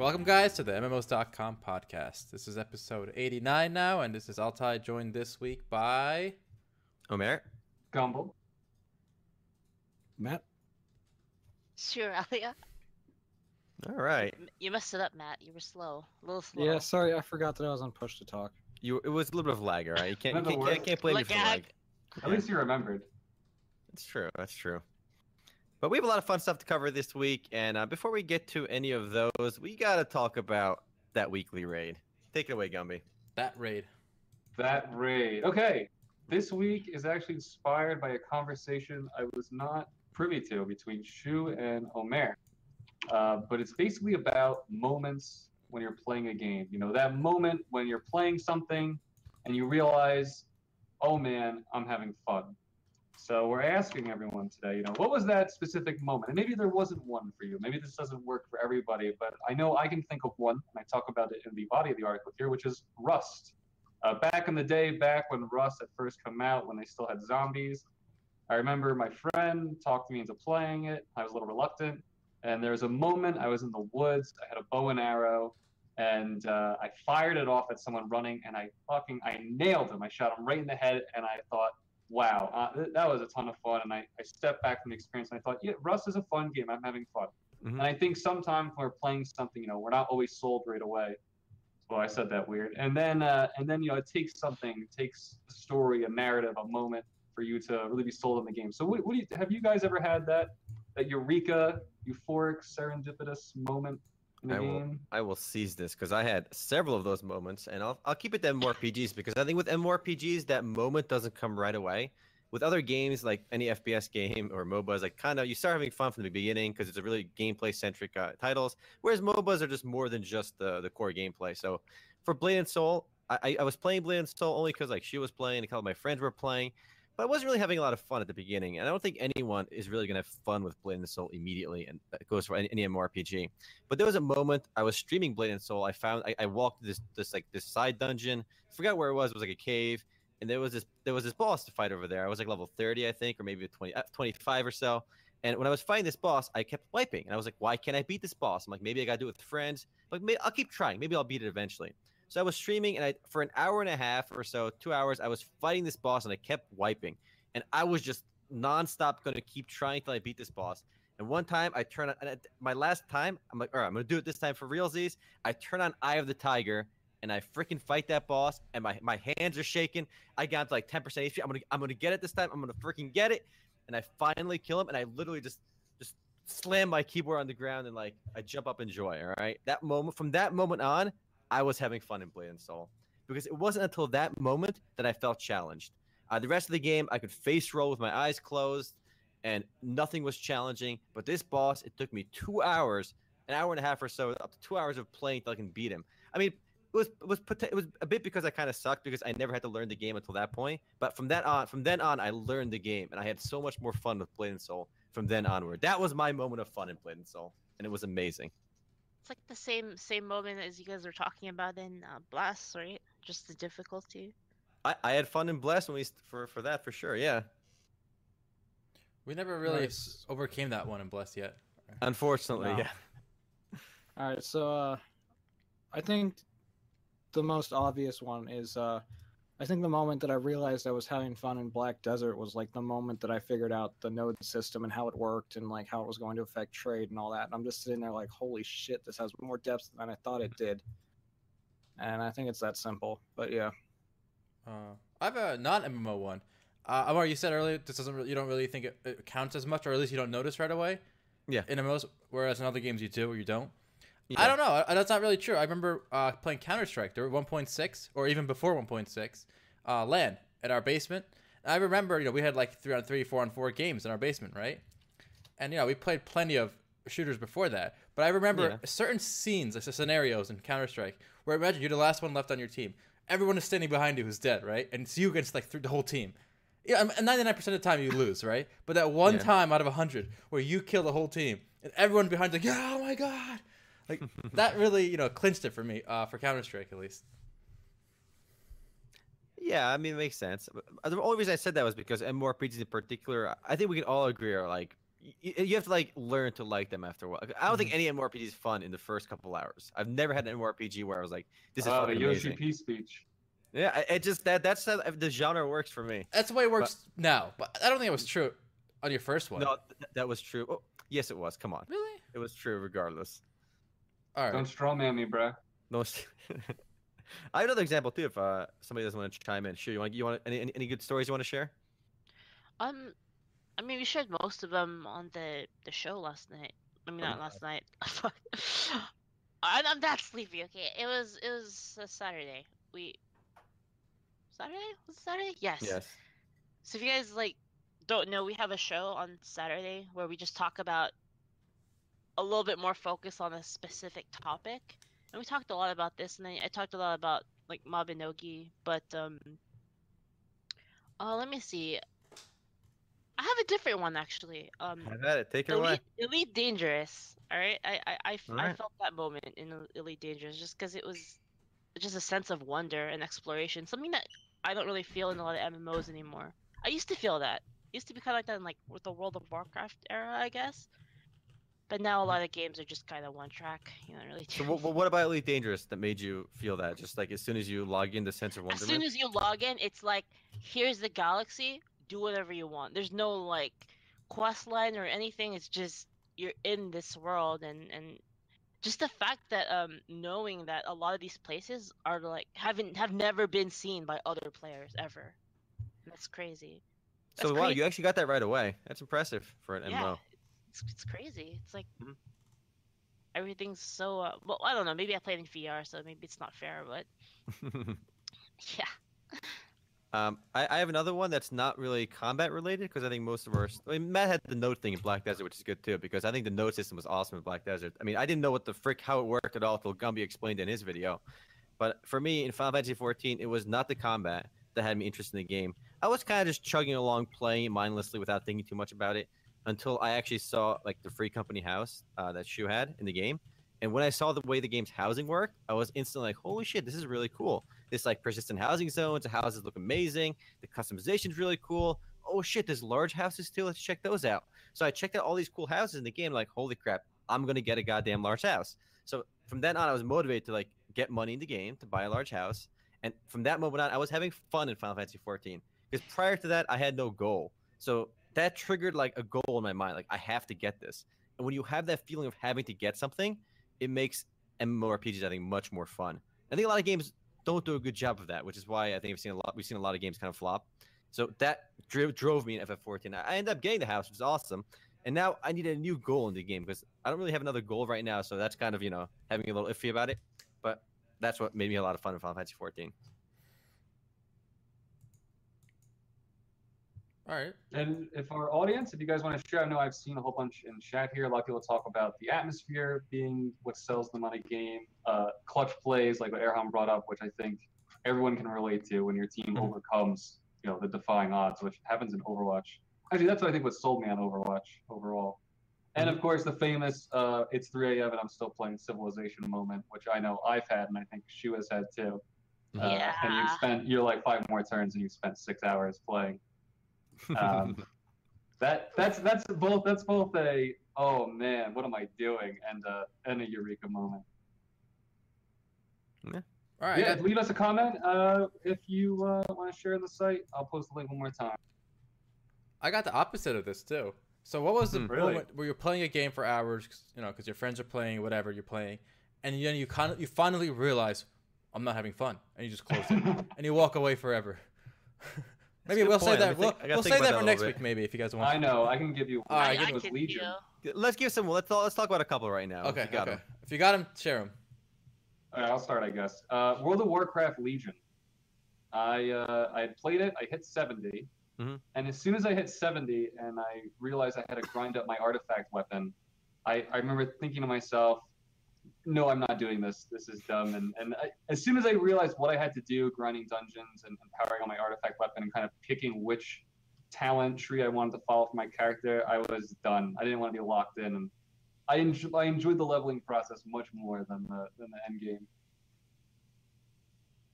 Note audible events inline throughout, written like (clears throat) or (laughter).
Welcome, guys, to the MMOs.com podcast. This is episode 89 now, and this is Altai, joined this week by. Omer. Gumby. Matt. Sure, Alia. All right. You messed it up, Matt. You were slow. A little slow. Yeah, sorry, I forgot that I was on push to talk. You. It was a little bit of lag, all right? You can't. You can't, can't, can't blame me for the lag. lag. At least you remembered. It's true. That's true. But we have a lot of fun stuff to cover this week, and uh, before we get to any of those, we gotta talk about that weekly raid. Take it away, Gumby. That raid. That raid. Okay. This week is actually inspired by a conversation I was not privy to between Shu and Omer. Uh, but it's basically about moments when you're playing a game. You know, that moment when you're playing something and you realize, oh man, I'm having fun. So we're asking everyone today, you know, what was that specific moment? And maybe there wasn't one for you. Maybe this doesn't work for everybody, but I know I can think of one, and I talk about it in the body of the article here, which is Rust. Uh, back in the day, back when Rust had first come out, when they still had zombies, I remember my friend talked me into playing it. I was a little reluctant, and there was a moment I was in the woods. I had a bow and arrow, and uh, I fired it off at someone running, and I fucking I nailed him. I shot him right in the head, and I thought, wow, uh, th- that was a ton of fun. And I, I stepped back from the experience, and I thought, yeah, Rust is a fun game. I'm having fun. Mhm. And I think sometimes when we're playing something, you know, we're not always sold right away. Well, I said that weird. And then, uh, and then, you know, it takes something, it takes a story, a narrative, a moment for you to really be sold on the game. So, what, what do you have you guys ever had that that eureka, euphoric, serendipitous moment I will- I will seize this because I had several of those moments, and I'll I'll keep it to MMORPGs because I think with MMORPGs that moment doesn't come right away. With other games like any FPS game or MOBAs, like kind of you start having fun from the beginning because it's a really gameplay centric uh, titles. Whereas MOBAs are just more than just the the core gameplay. So for Blade and Soul, I I- I was playing Blade and Soul only because like she was playing, a couple of my friends were playing, but I wasn't really having a lot of fun at the beginning. And I don't think anyone is really gonna have fun with Blade and Soul immediately, and that goes for any, any MMORPG. But there was a moment I was streaming Blade and Soul. I found I, I walked this this like this side dungeon. forgot where it was. It was like a cave, and there was this there was this boss to fight over there. I was like level thirty, I think, or maybe 20, uh, 25 or so. And when I was fighting this boss, I kept wiping, and I was like, "Why can't I beat this boss?" I'm like, "Maybe I gotta do it with friends." Like, I'll keep trying. Maybe I'll beat it eventually. So I was streaming, and I for an hour and a half or so, two hours, I was fighting this boss, and I kept wiping, and I was just nonstop going to keep trying till I beat this boss. And one time I turn on, and my last time, I'm like, all right, I'm going to do it this time for realsies. I turn on Eye of the Tiger and I freaking fight that boss, and my, my hands are shaking. I got to like 10% HP. I'm going to I'm gonna get it this time. I'm going to freaking get it. And I finally kill him, and I literally just just slam my keyboard on the ground and like I jump up in joy. All right. That moment, from that moment on, I was having fun in Blade and Soul because it wasn't until that moment that I felt challenged. Uh, the rest of the game, I could face roll with my eyes closed, and nothing was challenging. But this boss, it took me two hours, an hour and a half or so, up to two hours of playing till I can beat him. I mean, it was it was it was a bit because I kind of sucked because I never had to learn the game until that point. But from that on, from then on, I learned the game, and I had so much more fun with Blade and Soul from then onward. That was my moment of fun in Blade and Soul, and it was amazing. It's like the same same moment as you guys were talking about in uh, Blast, right? Just the difficulty. I, I had fun in Blast when we st- for for that for sure. Yeah, We never really Nice. overcame that one in Bless yet. unfortunately, No. yeah. All right, so uh, I think the most obvious one is uh, I think the moment that I realized I was having fun in Black Desert was like the moment that I figured out the node system and how it worked and like how it was going to affect trade and all that. And I'm just sitting there like, holy shit, this has more depth than I thought it did. And I think it's that simple. But yeah, Uh, I have a non MMO one. Uh, Amar, you said earlier this doesn't really, you don't really think it, it counts as much, or at least you don't notice right away. Yeah. In MMOs, whereas in other games you do or you don't. I don't know. That's not really true. I remember uh, playing Counter Strike. There were 1.6, or even before 1.6, uh, LAN at our basement. And I remember, you know, we had like three on three, four on four games in our basement, right? And you know, we played plenty of shooters before that. But I remember Yeah. certain scenes, like scenarios in Counter Strike, where imagine you're the last one left on your team. Everyone is standing behind you who's dead, right? And it's you against like th- the whole team. Yeah, and 99% of the time you lose, right? But that one Yeah. time out of 100 where you kill the whole team and everyone behind you like, yeah, oh my god. Like (laughs) that really, you know, clinched it for me, uh, for Counter Strike at least. Yeah, I mean, it makes sense. The only reason I said that was because MMORPGs in particular, I think we can all agree are like you have to like learn to like them after a while. I don't think any MMORPG is fun in the first couple hours. I've never had an MMORPG where I was like, "This is Oh, the fucking Yoshi amazing." P speech. Yeah, it just that that's how the genre works for me. That's the way it works now. But I don't think it was true on your first one. No, that was true. Oh, yes, it was. Come on, Really? it was true regardless. All right. Don't strawman me, bro. No. s- (laughs) I have another example too. If uh, somebody doesn't want to chime in, sure. You want you want any, any any good stories you want to share? Um, I mean, we shared most of them on the the show last night. I mean, Oh, not no. last night. (laughs) I'm, I'm that sleepy. Okay, it was it was a Saturday. We Saturday was it Saturday? Yes. Yes. So if you guys like don't know, we have a show on Saturday where we just talk about a little bit more focus on a specific topic. And we talked a lot about this, and then I talked a lot about like Mabinogi, but um, uh, let me see. I have a different one actually. Um, Have at it. Take it away. Elite, Dangerous. All right. I I Alright. felt that moment in El- Elite Dangerous just because it was just a sense of wonder and exploration, something that I don't really feel in a lot of MMOs anymore. I used to feel that. used to be kind of like that in like with the World of Warcraft era, I guess. But now a lot of games are just kind of one track. You know, really. So what, (laughs) what about Elite Dangerous that made you feel that? Just like as soon as you log in, the sense of as soon as you log in, it's like, here's the galaxy. Do whatever you want. There's no like quest line or anything. It's just you're in this world, and and just the fact that um knowing that a lot of these places are like haven't have never been seen by other players ever. That's crazy. so That's wow, you actually got that right away. That's impressive for an yeah, MMO. It's, it's crazy. It's like Mhm. everything's so uh, well. I don't know. Maybe I played in VR, so maybe it's not fair, but (laughs) (laughs) yeah. um, I, I have another one that's not really combat related because I think most of our I mean, Matt had the node thing in Black Desert, which is good too because I think the node system was awesome in Black Desert. I mean, I didn't know what the frick how it worked at all until Gumby explained it in his video. But for me in Final Fantasy 14, it was not the combat that had me interested in the game. I was kind of just chugging along, playing mindlessly without thinking too much about it until I actually saw like the free company house uh, that Shu had in the game. And when I saw the way the game's housing worked, I was instantly like, "Holy shit, this is really cool!" This like persistent housing zones, the houses look amazing, the customization's really cool. Oh shit, there's large houses too. Let's check those out. So I checked out all these cool houses in the game. Like, holy crap, I'm gonna get a goddamn large house. So from then on, I was motivated to like get money in the game to buy a large house. And from that moment on, I was having fun in Final Fantasy 14 because prior to that, I had no goal. So that triggered like a goal in my mind. Like, I have to get this. And when you have that feeling of having to get something, it makes MMORPGs, I think, much more fun. I think a lot of games don't do a good job of that, which is why I think we've seen a lot. We've seen a lot of games kind of flop. So that dri- drove me in FF14. I ended up getting the house, which is awesome. And now I need a new goal in the game because I don't really have another goal right now. So that's kind of you know having a little iffy about it. But that's what made me a lot of fun in Final Fantasy 14. All right. And if our audience, if you guys want to share, I know I've seen a whole bunch in chat here. A lot of people talk about the atmosphere being what sells them on a game. Uh, clutch plays, like what Erham brought up, which I think everyone can relate to when your team Mhm. overcomes, you know, the defying odds, which happens in Overwatch. Actually, that's what I think what sold me on Overwatch overall. And of course, the famous uh, "It's 3 a.m. and I'm still playing Civilization" moment, which I know I've had, and I think Shu has had too. Uh, and you spent you're like five more turns, and you spent six hours playing. Um, (laughs) that that's that's both that's both a oh man, what am I doing, and uh, and a eureka moment. Yeah. All right. Yeah, leave us a comment uh, if you uh, want to share the site. I'll post the link one more time. I got the opposite of this too. So what was the Hmm. Really? moment where you're playing a game for hours, you know, because your friends are playing whatever you're playing, and then you kind of you finally realize I'm not having fun, and you just close it, (laughs) and you walk away forever. (laughs) maybe we'll say that. We'll, think- we'll say that that for next week, maybe if you guys want. I know I can give you. All right, one. give I it It was can Legion. feel- Let's give some. Let's let's talk about a couple right now. if Okay. you got Okay. 'em. If you got them, share them. All right, I'll start, I guess. Uh, World of Warcraft Legion. I uh, I had played it. I hit 70, Mhm. and as soon as I hit 70, and I realized I had to grind up my artifact weapon, I, I remember thinking to myself, "No, I'm not doing this. This is dumb." And and I, as soon as I realized what I had to do, grinding dungeons and, and powering on my artifact weapon, and kind of picking which talent tree I wanted to follow for my character, I was done. I didn't want to be locked in, and I enjoy, I enjoyed the leveling process much more than the than the end game.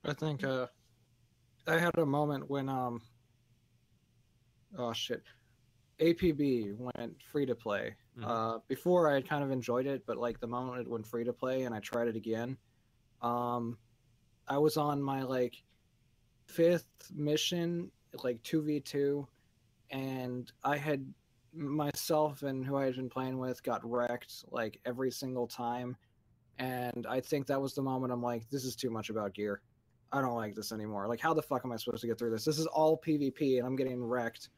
I think uh, I had a moment when um, oh shit, APB went free to play. Mhm. Uh, before I had kind of enjoyed it, but like the moment it went free to play and I tried it again, um, I was on my like fifth mission, like two v two, and I had myself and who I had been playing with got wrecked like every single time, and I think that was the moment I'm like, this is too much about gear. I don't like this anymore. Like, how the fuck am I supposed to get through this? This is all PvP, and I'm getting wrecked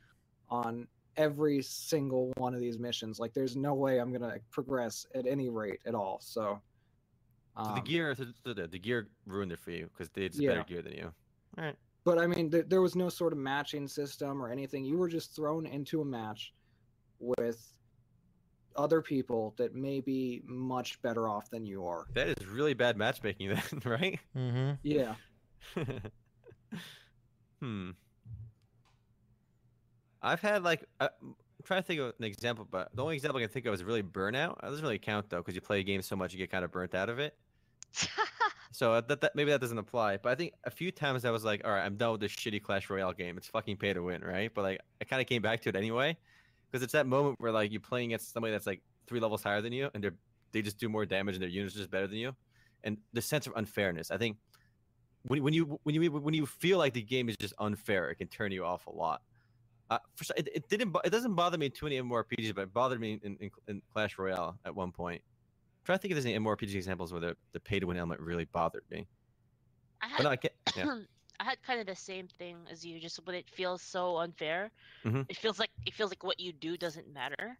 on every single one of these missions. Like, there's no way I'm gonna progress at any rate at all. So, So the um, gear, the, the, the gear ruined it for you because they just Yeah. better gear than you. All right. but I mean, th- there was no sort of matching system or anything. You were just thrown into a match with other people that may be much better off than you are. That is really bad matchmaking, (laughs) then, right? Mm-hmm. Yeah. (laughs) hmm. I've had like uh, I'm trying to think of an example, but the only example I can think of is really burnout. It doesn't really count though, because you play a game so much you get kind of burnt out of it. (laughs) So uh, that, that maybe that doesn't apply. But I think a few times I was like, all right, I'm done with this shitty Clash Royale game. It's fucking pay to win, right? But like I kind of came back to it anyway, because it's that moment where like you're playing against somebody that's like three levels higher than you, and they're they just do more damage and their units are just better than you, and the sense of unfairness. I think when when you when you when you feel like the game is just unfair, it can turn you off a lot. Uh, for, it, it didn't it doesn't bother me in too many MMORPGs, but it bothered me in, in, in Clash Royale at one point. I'm trying to think if there's any MMORPG examples where the, the pay to win element really bothered me. I had no, I. Yeah. (clears throat) I had kind of the same thing as you, just when it feels so unfair. Mhm. It feels like it feels like what you do doesn't matter.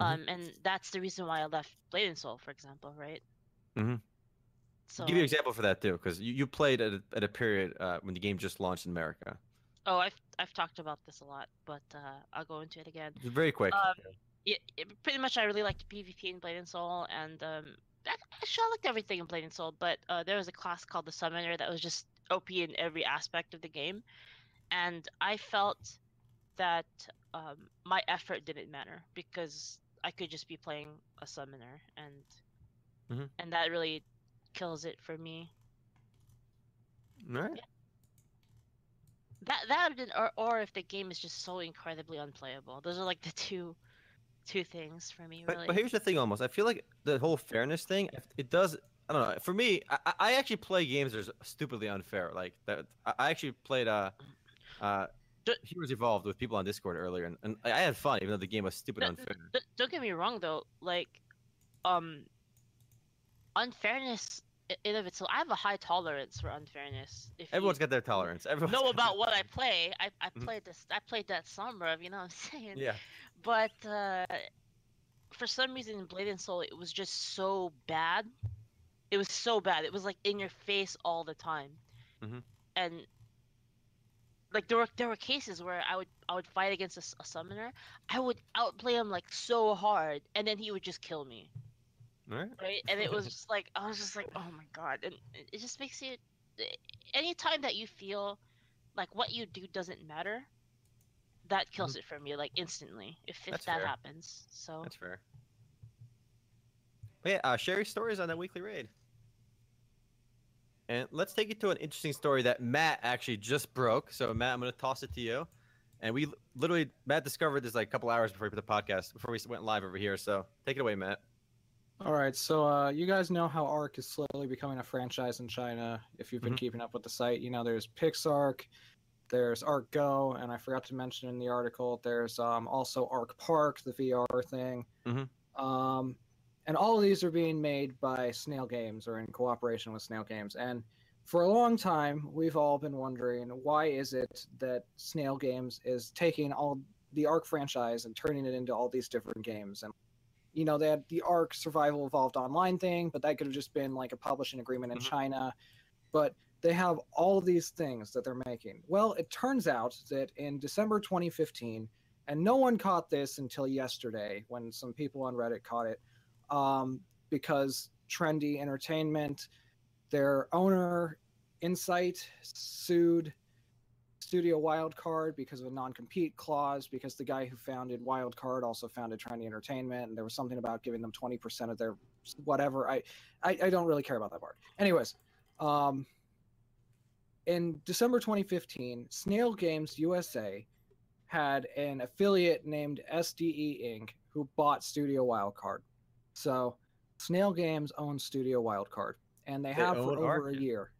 Mhm. Um, and that's the reason why I left Blade and Soul, for example, right? Mhm. So, Give you an example for that too, because you, you played at a, at a period uh, when the game just launched in America. Oh, I've I've talked about this a lot, but uh, I'll go into it again. Very quick. Um, yeah, it, pretty much I really liked PvP in Blade and Soul, and um, I, actually I liked everything in Blade and Soul, but uh, there was a class called the Summoner that was just OP in every aspect of the game, and I felt that um, my effort didn't matter because I could just be playing a Summoner, and Mhm. and that really kills it for me. All right. That that or or if the game is just so incredibly unplayable. Those are like the two two things for me But, really. but here's the thing, almost. I feel like the whole fairness thing, it does. I don't know. For me, I, I- actually play games that are stupidly unfair. Like that, I actually played uh, uh, Heroes Evolved with people on Discord earlier, and, and I had fun, even though the game was stupid No, unfair. D- don't get me wrong though like um unfairness in of itself i have a high tolerance for unfairness if Everyone's got their tolerance. Everyone's know about what i play i, I Mhm. played this i played that sombra you know what i'm (laughs) saying Yeah. but uh for some reason in blade and soul it was just so bad it was so bad it was like in your face all the time Mm-hmm. and like there were there were cases where I would I would fight against a summoner. I would outplay him like so hard, and then he would just kill me, right. right? And it was (laughs) just like I was just like, oh my god, and it just makes you. Anytime that you feel like what you do doesn't matter, that kills it for me like instantly. If if Mm-hmm. That fair. happens, so That's fair. But yeah, uh, share your stories on that weekly raid. And let's take it to an interesting story that Matt actually just broke. So Matt, I'm going to toss it to you. And we literally Matt discovered this like a couple hours before we put the podcast before we went live over here. So take it away, Matt. All right, so uh, you guys know how Ark is slowly becoming a franchise in China. If you've been Mhm. keeping up with the site, you know there's PixArk, there's Ark Go, and I forgot to mention in the article there's um, also Ark Park, the VR thing. Mhm. Um, and all of these are being made by Snail Games or in cooperation with Snail Games. And for a long time, we've all been wondering why is it that Snail Games is taking all the Ark franchise and turning it into all these different games and you know, they had the Ark Survival Evolved Online thing, but that could have just been like a publishing agreement in Mhm. China. But they have all of these things that they're making. Well, it turns out that in December 2015, and no one caught this until yesterday when some people on Reddit caught it, um, because Trendy Entertainment, their owner, Insight, sued Studio Wildcard because of a non-compete clause because the guy who founded Wildcard also founded Trendy Entertainment and there was something about giving them 20% of their whatever I I, I don't really care about that part. Anyways, um in December 2015, Snail Games USA had an affiliate named SDE Inc. who bought Studio Wildcard. So Snail Games owns Studio Wildcard, and they, They have for over a year.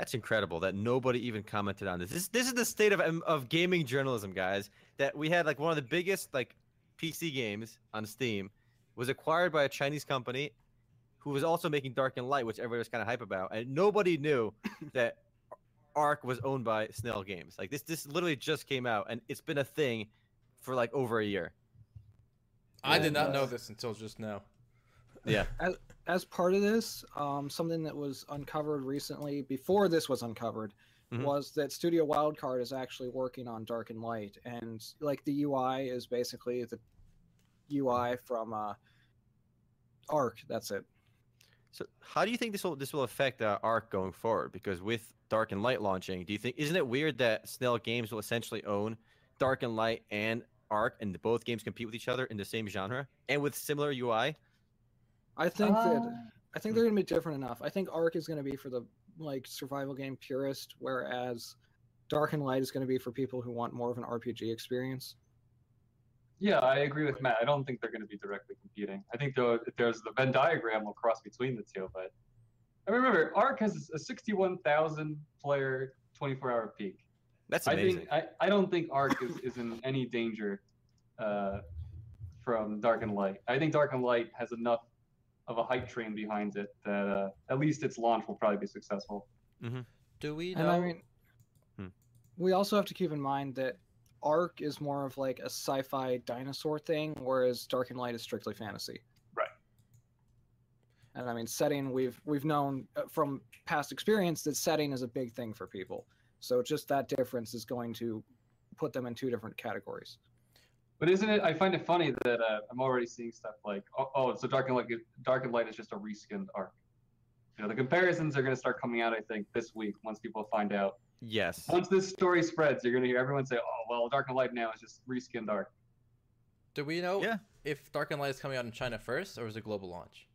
That's incredible that nobody even commented on this. This this is the state of of gaming journalism, guys. That we had like one of the biggest like PC games on Steam was acquired by a Chinese company who was also making Dark and Light, which everybody was kind of hype about, and nobody knew (laughs) that Ark was owned by Snail Games. Like this this literally just came out, and it's been a thing for like over a year. I did not know uh, this until just now. Yeah, (laughs) As as part of this, um, something that was uncovered recently, before this was uncovered, Mhm. was that Studio Wildcard is actually working on Dark and Light, and like the UI is basically the UI from uh, Ark. That's it. So how do you think this will this will affect uh, Ark going forward? Because with Dark and Light launching, do you think isn't it weird that Snail Games will essentially own Dark and Light and Ark, and both games compete with each other in the same genre and with similar UI? I think Uh, that I think they're gonna be different enough. I think Ark is gonna be for the like survival game purist, whereas Dark and Light is gonna be for people who want more of an RPG experience. Yeah, I agree with Matt. I don't think they're going to be directly competing. I think though there's the Venn diagram will cross between the two. But I remember Ark has a 61,000 player 24 hour peak. That's I amazing. think I, I don't think Ark is, is in any danger uh, from Dark and Light. I think Dark and Light has enough of a hype train behind it that uh, at least its launch will probably be successful. Do we know? And I mean, Hmm. we also have to keep in mind that Ark is more of like a sci-fi dinosaur thing, whereas Dark and Light is strictly fantasy. Right. And I mean, setting we've we've known uh, from past experience that setting is a big thing for people. So just that difference is going to put them in two different categories. But isn't it? I find it funny that uh, I'm already seeing stuff like, oh, oh, so Dark and Light, Dark and Light is just a reskinned Ark. You know, the comparisons are going to start coming out. I think this week once people find out. yes. Once this story spreads, you're going to hear everyone say, "Oh, well, Dark and Light now is just reskinned Ark." Do we know Yeah. if Dark and Light is coming out in China first or is it global launch?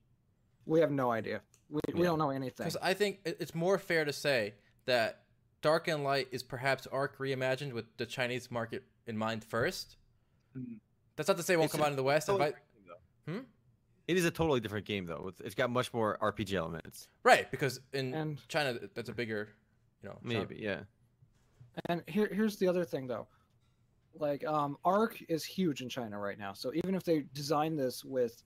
We have no idea. We, we don't know anything. Because I think it's more fair to say that Dark and Light is perhaps Ark reimagined with the Chinese market in mind first. Mhm. That's not to say it won't It's come a out in the West. Totally I, different game, though. Hmm? It is a totally different game though. It's- It's got much more RPG elements. right, because in And- China that's a bigger, you know, genre. Maybe, yeah. And here, here's the other thing, though. Like, um, Ark is huge in China right now. So even if they designed this with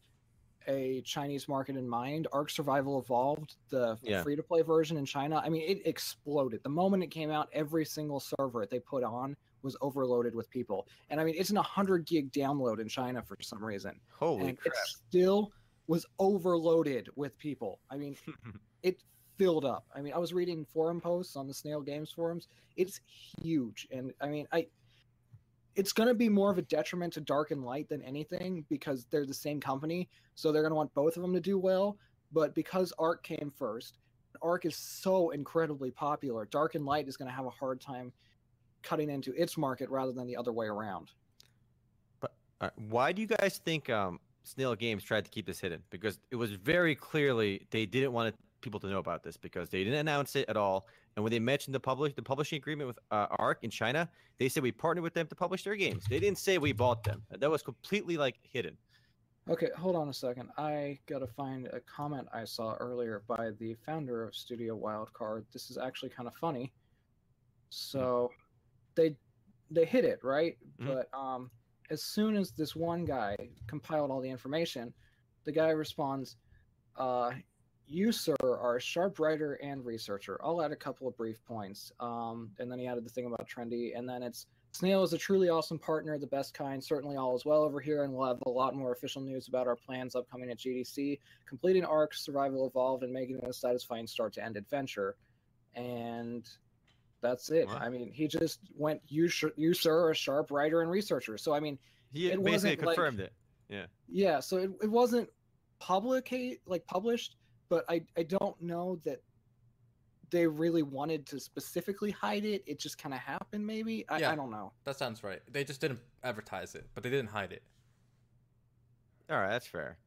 a Chinese market in mind, Ark Survival Evolved, the Yeah. free-to-play version in China, I mean, it exploded. The moment it came out, every single server they put on was overloaded with people. And I mean, it's an 100 gig download in China for some reason. Holy and crap. it still was overloaded with people. I mean, (laughs) it filled up. I mean, I was reading forum posts on the Snail Games forums. It's huge, and I mean, I it's going to be more of a detriment to Dark and Light than anything because they're the same company, so they're going to want both of them to do well. But because Ark came first, Ark is so incredibly popular. Dark and Light is going to have a hard time cutting into its market rather than the other way around. Uh, why do you guys think um, Snail Games tried to keep this hidden? Because it was very clearly they didn't want people to know about this because they didn't announce it at all. And when they mentioned the publish the publishing agreement with uh, Ark in China, they said we partnered with them to publish their games. They didn't say we bought them. That was completely like hidden. Okay, hold on a second. I gotta find a comment I saw earlier by the founder of Studio Wildcard. This is actually kind of funny. So, they they hit it right, Mhm. but um, as soon as this one guy compiled all the information, the guy responds, uh, "You sir are a sharp writer and researcher. I'll add a couple of brief points." Um, and then he added the thing about trendy, and then it's Snail is a truly awesome partner, the best kind. Certainly all is well over here, and we'll have a lot more official news about our plans upcoming at GDC, completing Ark, Survival Evolved, and making it a satisfying start to end adventure. And that's it. Wow. I mean, he just went, "You, sh- you sir, are a sharp writer and researcher." So I mean, He It basically wasn't like- confirmed it. yeah. Yeah, so it, it wasn't public, like published, but I I don't know that they really wanted to specifically hide it. It just kind of happened, maybe. I, Yeah. I don't know. That sounds right. They just didn't advertise it, but they didn't hide it. All right, that's fair.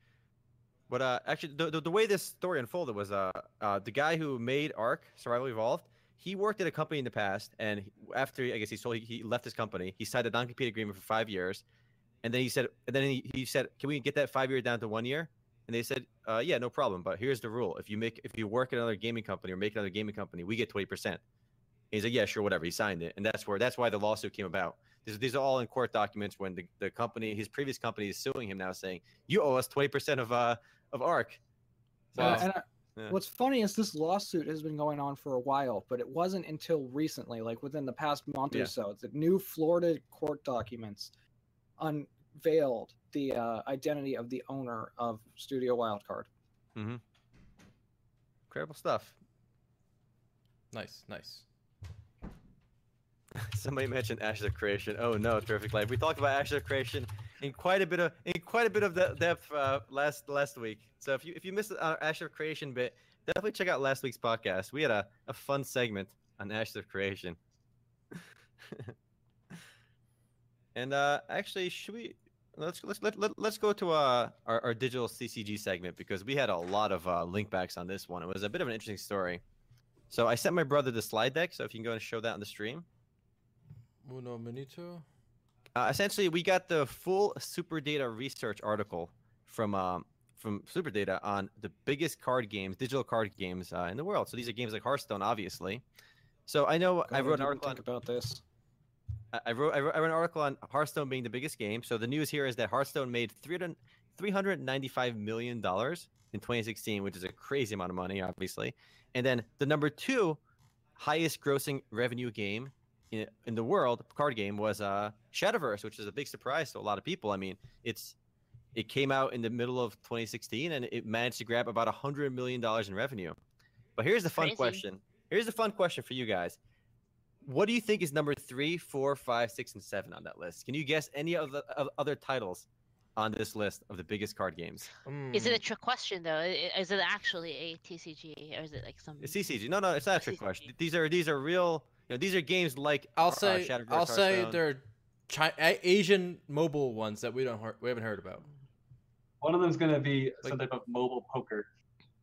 But uh, actually, the, the, the way this story unfolded was uh, uh, the guy who made Ark Survival Evolved, he worked at a company in the past, and after I guess he sold, he left his company. He signed a non-compete agreement for five years, and then he said, and then he, he said, "Can we get that five year down to one year?" And they said, uh, "Yeah, no problem. But here's the rule: if you make, if you work at another gaming company or make another gaming company, we get twenty percent." He's like, "Yeah, sure, whatever." He signed it, and that's where that's why the lawsuit came about. These, these are all in court documents when the, the company, his previous company, is suing him now, saying, "You owe us twenty percent of uh of Ark." So it's- And I, Yeah. what's funny is this lawsuit has been going on for a while, but it wasn't until recently, like within the past month Yeah. or so, that new Florida court documents unveiled the uh, identity of the owner of Studio Wildcard. Mm-hmm. Incredible stuff. Nice, nice. (laughs) Somebody mentioned Ashes of Creation. Oh no, Terrific Life. We talked about Ashes of Creation in quite a bit of in quite a bit of de- depth uh, last last week. So if you if you missed our Ashes of Creation bit, definitely check out last week's podcast. We had a, a fun segment on Ashes of Creation. (laughs) and uh, actually, should we let's let's let, let, let's go to uh, our our digital CCG segment because we had a lot of uh, link backs on this one. It was a bit of an interesting story. So I sent my brother the slide deck. So if you can go and show that on the stream. Uno minuto. Uh, essentially, we got the full Super Data research article from um, from Super Data on the biggest card games, digital card games uh, in the world. So these are games like Hearthstone, obviously. So I know I wrote an article. On, about this. I- wrote I wrote I wrote an article on Hearthstone being the biggest game. So the news here is that Hearthstone made 300 $395 million in 2016, which is a crazy amount of money, obviously. And then the number two highest grossing revenue game in, in the world, card game, was uh, Shadowverse, which is a big surprise to a lot of people. I mean, it's it came out in the middle of 2016 and it managed to grab about $100 million in revenue. But here's the fun Crazy. question. Here's the fun question for you guys. What do you think is number three, four, five, six, and seven on that list? Can you guess any of the of other titles on this list of the biggest card games? Is it Mm, a trick question though? Is it actually a TCG or is it like some? It's CCG. No, no, it's not a trick CCG. question. These are these are real. You know, these are games like I'll uh, say Shadowverse, I'll say they're Chi- Asian mobile ones that we don't hear- we haven't heard about. One of them's gonna be some type of mobile poker.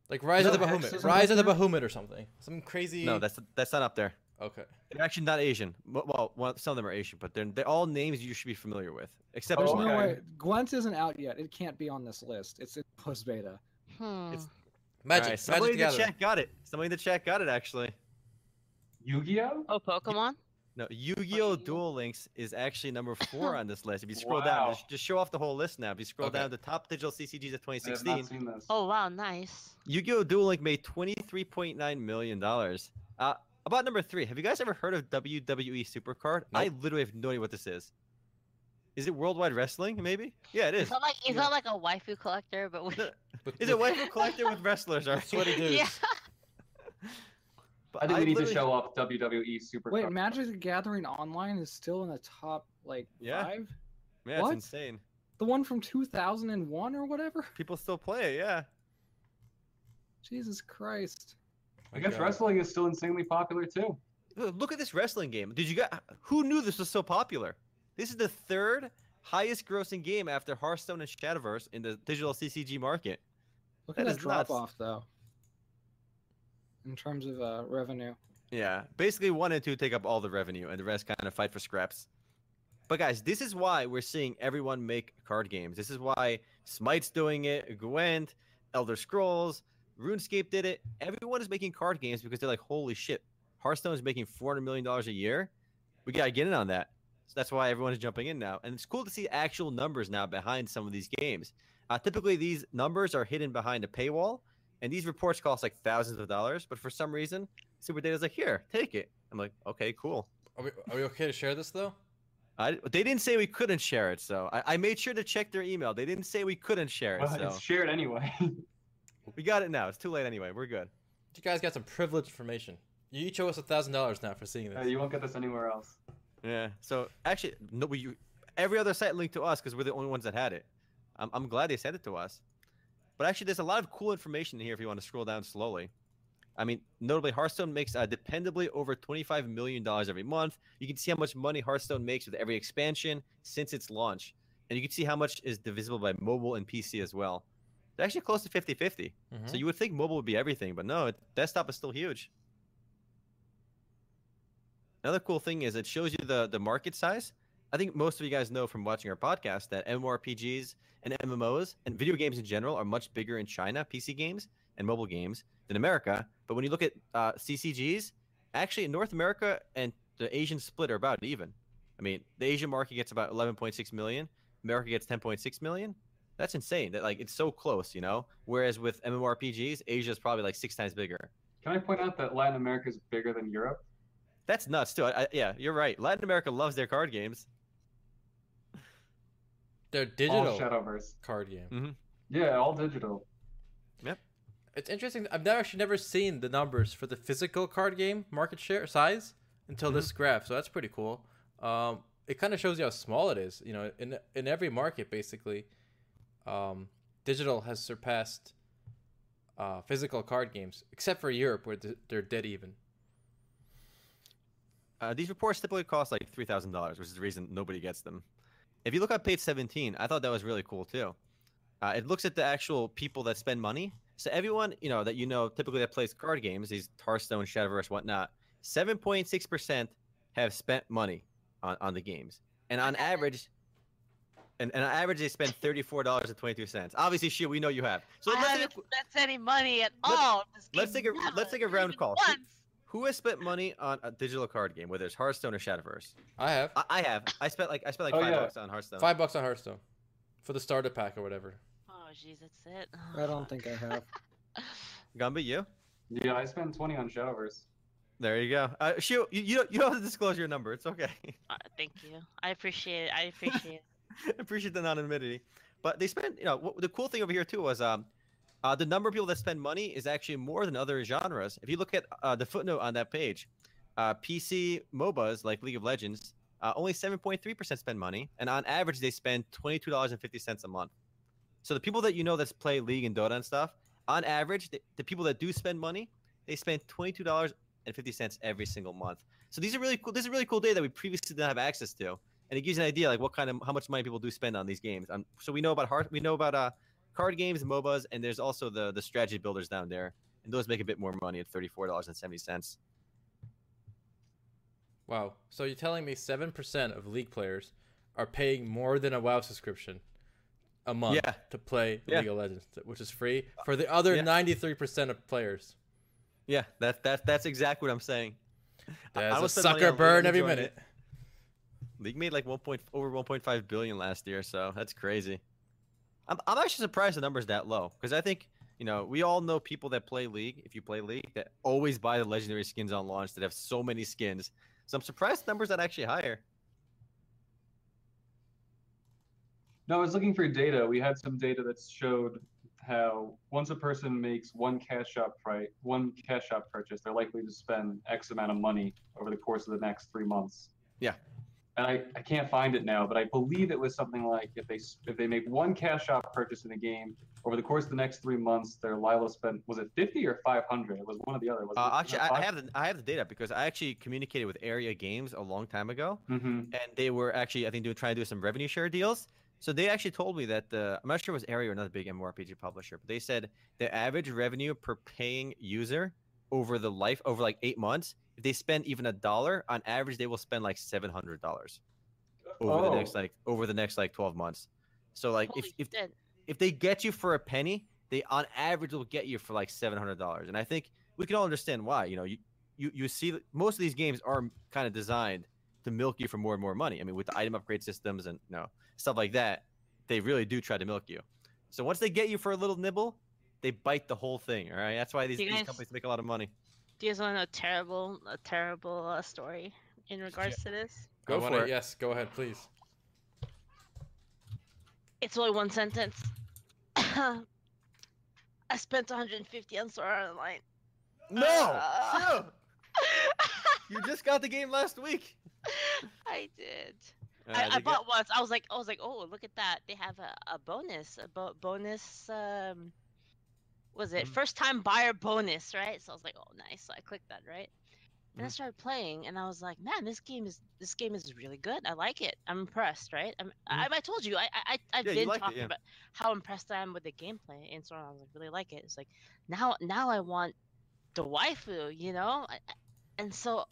Like Rise of the Hex Bahamut. Rise of the there? Bahamut or something. Some crazy. No, that's that's not up there. okay. They're actually not Asian. Well, well, some of them are Asian, but they're they're all names you should be familiar with, except Oh, There's one. no way. Gwent isn't out yet. It can't be on this list. It's in post beta. Hmm. It's- Magic. All right, somebody Magic in the the Gathering. chat got it. Somebody in the chat got it actually. Yu-Gi-Oh? Oh, Pokemon. No, Yu-Gi-Oh! Yu-Gi-Oh! Duel Links is actually number (laughs) four on this list. If you scroll down, Wow. just, just show off the whole list now. If you scroll Okay. down, the top digital CCGs of 2016, not seen this. Oh wow, nice. Yu-Gi-Oh! Duel Link made 23.9 million dollars. Uh, about number three, have you guys ever heard of WWE Supercard? I literally have no idea what this is. Is it Worldwide Wrestling? Maybe. Yeah, it It's is. not like it's Yeah. not like a waifu collector, but (laughs) with... Is it waifu collector with wrestlers? All right. Sweaty dudes. yeah. (laughs) But I think we need to show off WWE Super. Wait, Cup. Magic the Gathering Online is still in the top like Yeah. five. Yeah, it's insane. The one from 2001 or whatever. People still play it. Yeah. Jesus Christ. I guess God. wrestling is still insanely popular too. Look look at this wrestling game. Did you get? Who knew this was so popular? This is the third highest grossing game after Hearthstone and Shadowverse in the digital CCG market. Look That at that is drop nuts. off though. In terms of uh, revenue. Yeah, basically one and two take up all the revenue, and the rest kind of fight for scraps. But guys, this is why we're seeing everyone make card games. This is why Smite's doing it, Gwent, Elder Scrolls, RuneScape did it. Everyone is making card games because they're like, holy shit, Hearthstone is making four hundred million dollars a year. We gotta get in on that. So that's why everyone is jumping in now, and it's cool to see actual numbers now behind some of these games. Uh, typically, these numbers are hidden behind a paywall, and these reports cost like thousands of dollars. But for some reason, Super Data's like, here, take it. I'm like, okay, cool. Are we, are we okay to share this though? I, they didn't say we couldn't share it, so I, I made sure to check their email. They didn't say we couldn't share it, Well, so it's shared anyway. (laughs) we got it now. It's too late anyway. We're good. You guys got some privileged information. You each owe us a thousand dollars now for seeing Uh, this. you won't get this anywhere else. Yeah. So actually, no, we every other site linked to us because we're the only ones that had it. I'm, I'm glad they sent it to us. But actually, there's a lot of cool information in here if you want to scroll down slowly. I mean, notably, Hearthstone makes uh, dependably over $25 million every month. You can see how much money Hearthstone makes with every expansion since its launch. And you can see how much is divisible by mobile and PC as well. They're actually close to 50 50. Mhm. So you would think mobile would be everything, but no, desktop is still huge. Another cool thing is it shows you the the market size. I think most of you guys know from watching our podcast that MMORPGs and MMOs and video games in general are much bigger in China, PC games and mobile games, than America. But when you look at uh, CCGs, actually in North America and the Asian split are about even. I mean, the Asian market gets about 11.6 million, America gets 10.6 million. That's insane. That like it's so close, you know. Whereas with MMORPGs, Asia is probably like six times bigger. Can I point out that Latin America is bigger than Europe? That's nuts too. I, I, yeah, you're right. Latin America loves their card games. They're All digital Shadowverse. card game. Mm-hmm. Yeah, all digital. Yep. It's interesting. I've never actually never seen the numbers for the physical card game market share size until this graph. So that's pretty cool. Um, it kind of shows you how small it is. You know, in in every market basically, um, digital has surpassed uh, physical card games, except for Europe where they're dead even. Uh, these reports typically cost like three thousand dollars, which is the reason nobody gets them. If you look at page seventeen, I thought that was really cool too. Uh, it looks at the actual people that spend money. So everyone you know that you know typically that plays card games, these Hearthstone, Shadowverse, whatnot, seven point six percent have spent money on, on the games, and on (laughs) average, and, and on average they spend thirty four dollars and twenty two cents. Obviously, shit, we know you have. So I let's take haven't a, spent any money at let's- all. let's take a- let's take a round even call. Once. Who has spent money on a digital card game, whether it's Hearthstone or Shadowverse? I have I, I have. I spent like I spent like Oh, five yeah. bucks on Hearthstone. five bucks on Hearthstone for the starter pack or whatever. Oh jeez, that's it. I don't think I have. (laughs) Gumby, you? Yeah, I spent 20 on Shadowverse. There you go. Uh, Shu, you, you don't you don't have to disclose your number. It's okay. Uh, thank you. I appreciate it. I appreciate it. (laughs) Appreciate the anonymity. But they spent, you know, what, the cool thing over here too was um, uh, the number of people that spend money is actually more than other genres. If you look at uh, the footnote on that page, uh, PC MOBAs like League of Legends, uh, only 7.3% spend money, and on average they spend $22.50 a month. So the people that you know that play League and Dota and stuff, on average, the, the people that do spend money, they spend $22.50 every single month. So these are really cool. This is a really cool data that we previously didn't have access to and it gives you an idea like what kind of how much money people do spend on these games. Um, so we know about hard, we know about uh, card games, MOBAs, and there's also the the strategy builders down there, and those make a bit more money at thirty four dollars and seventy cents. Wow. So you're telling me seven percent of League players are paying more than a WoW subscription a month Yeah. to play Yeah. League of Legends, which is free for the other ninety-three percent of players. Yeah, that's that's that's exactly what I'm saying. I- I That's a would spend money sucker burn every minute. it. League made like one point over one point five billion last year, so that's crazy. I'm I'm actually surprised the number's that low because I think you know we all know people that play League. If you play League, that always buy the legendary skins on launch that have so many skins. So I'm surprised the number's not actually higher. No, I was looking for data. We had some data that showed how once a person makes one cash shop price, one cash shop purchase, they're likely to spend X amount of money over the course of the next three months. Yeah. And I, I can't find it now, but I believe it was something like if they if they make one cash shop purchase in a game over the course of the next three months, their Lila spent was it fifty or five hundred? It was one or the other. Was Uh, actually, I, I have the I have the data because I actually communicated with Aeria Games a long time ago, hmm and they were actually I think doing trying to do some revenue share deals. So they actually told me that the I'm not sure it was Area or another big MMORPG publisher, but they said the average revenue per paying user over the life over like eight months, if they spend even a dollar, on average they will spend like seven hundred dollars over the next Oh. like over the next like twelve months. So like Holy if if shit. if they get you for a penny, they on average will get you for like seven hundred dollars. And I think we can all understand why. You know, you you you see that most of these games are kind of designed to milk you for more and more money. I mean, with the item upgrade systems and you know stuff like that, they really do try to milk you. So once they get you for a little nibble, they bite the whole thing. All right, that's why these, You these companies make a lot of money. Do you guys want to know a terrible, a terrible uh, story in regards to this? Go I wanna- for it. Yes, go ahead, please. It's only one sentence. (coughs) I spent 150 on Sword Online. No, Uh. (laughs) You just got the game last week. (laughs) I did. Uh, I, they I get- bought once. I was like, I was like, oh, look at that! They have a, a bonus, a bo- bonus. Um, was it Mhm. first time buyer bonus, right? So I was like, oh, nice. So I clicked that, right? And I Mhm. started playing, and I was like, man, this game is this game is really good. I like it. I'm impressed, right? I'm, I, I told you, I I I've Mm-hmm. Yeah, been liked it, talking yeah. about how impressed I am with the gameplay, and so on. I was like, really like it. It's like now now I want the waifu, you know, I- and so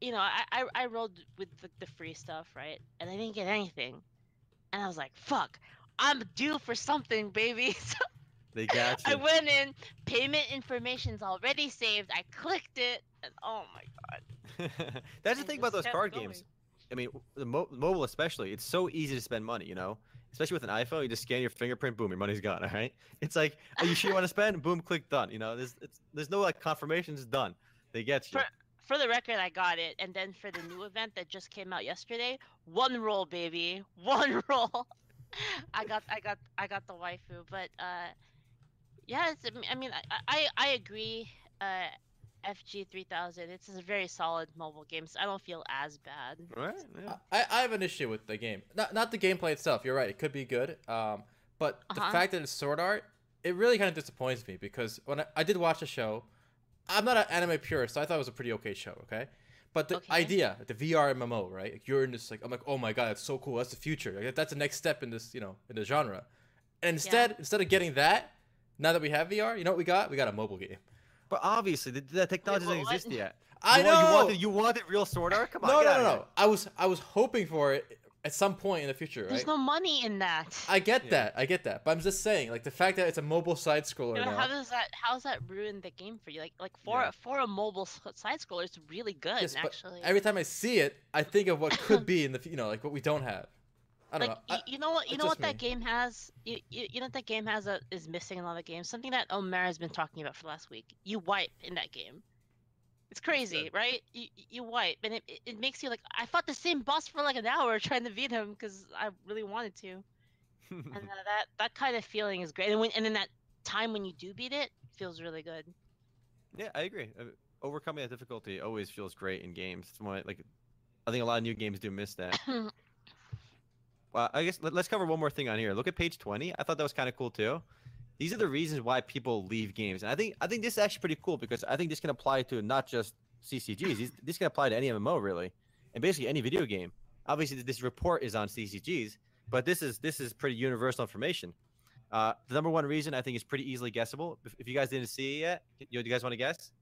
you know, I I, I rolled with the, the free stuff, right? And I didn't get anything, and I was like, "Fuck, I'm due for something, baby." (laughs) So They got (laughs) you. I went in, payment information's already saved. I clicked it, and oh my god. (laughs) That's the thing about those card going. games. I mean, the mo- mobile especially, it's so easy to spend money. You know, especially with an iPhone, you just scan your fingerprint, boom, your money's gone. (laughs) All right. It's like, are you sure you want to spend? Boom, click done. You know, there's it's, there's no like confirmation. It's done. They get you. For- For the record, I got it, and then for the new event that just came out yesterday, one roll, baby, one roll. I got, I got, I got the waifu, but uh, yeah, it's, I mean, I, I, I agree. Uh, FG three thousand, it's a very solid mobile game, so I don't feel as bad. Right. Yeah. I, I have an issue with the game. Not not the gameplay itself. You're right. It could be good. Um, but the Uh-huh. fact that it's sword art, it really kind of disappoints me because when I, I did watch the show, I'm not an anime purist, so I thought it was a pretty okay show. Okay. But the Okay. idea, the VR MMO, right? Like you're in this, like I'm like, oh my god, that's so cool. That's the future. Like, that's the next step in this, you know, in the genre. And instead, instead of getting that, now that we have VR, you know what we got? We got a mobile game. But obviously, the, the technology doesn't what? exist yet. (laughs) I you know. Want, you wanted, you wanted real sword art? Come on. no, get no, no, no. I was, I was hoping for it at some point in the future, right? There's no money in that. I get Yeah. that. I get that. But I'm just saying, like the fact that it's a mobile side scroller You know, now. how does that how does that ruin the game for you? Like like for Yeah. for a mobile side scroller, it's really good Yes, actually. Every time I see it, I think of what could (laughs) be in the, you know, like what we don't have. I don't like know. I- you know what you know what that me. game has you, you, you know what that game has that is missing in a lot of games something that Omer has been talking about for the last week you wipe in that game it's crazy good. right you, you wipe and it, it, makes you like I fought the same boss for like an hour trying to beat him because I really wanted to (laughs) and uh, that that kind of feeling is great and when and then that time when you do beat it feels really good Yeah, I agree. Uh, Overcoming that difficulty always feels great in games. It's one like, I think a lot of new games do miss that. (clears throat) Well, I guess let, us cover one more thing on here. Look at page twenty. I thought that was kind of cool too. These are the reasons why people leave games, and I think I think this is actually pretty cool because I think this can apply to not just CCGs. These, this can apply to any MMO really, and basically any video game. Obviously, this report is on CCGs, but this is this is pretty universal information. Uh, the number one reason I think is pretty easily guessable. If, if you guys didn't see it yet, you, do you guys want to guess?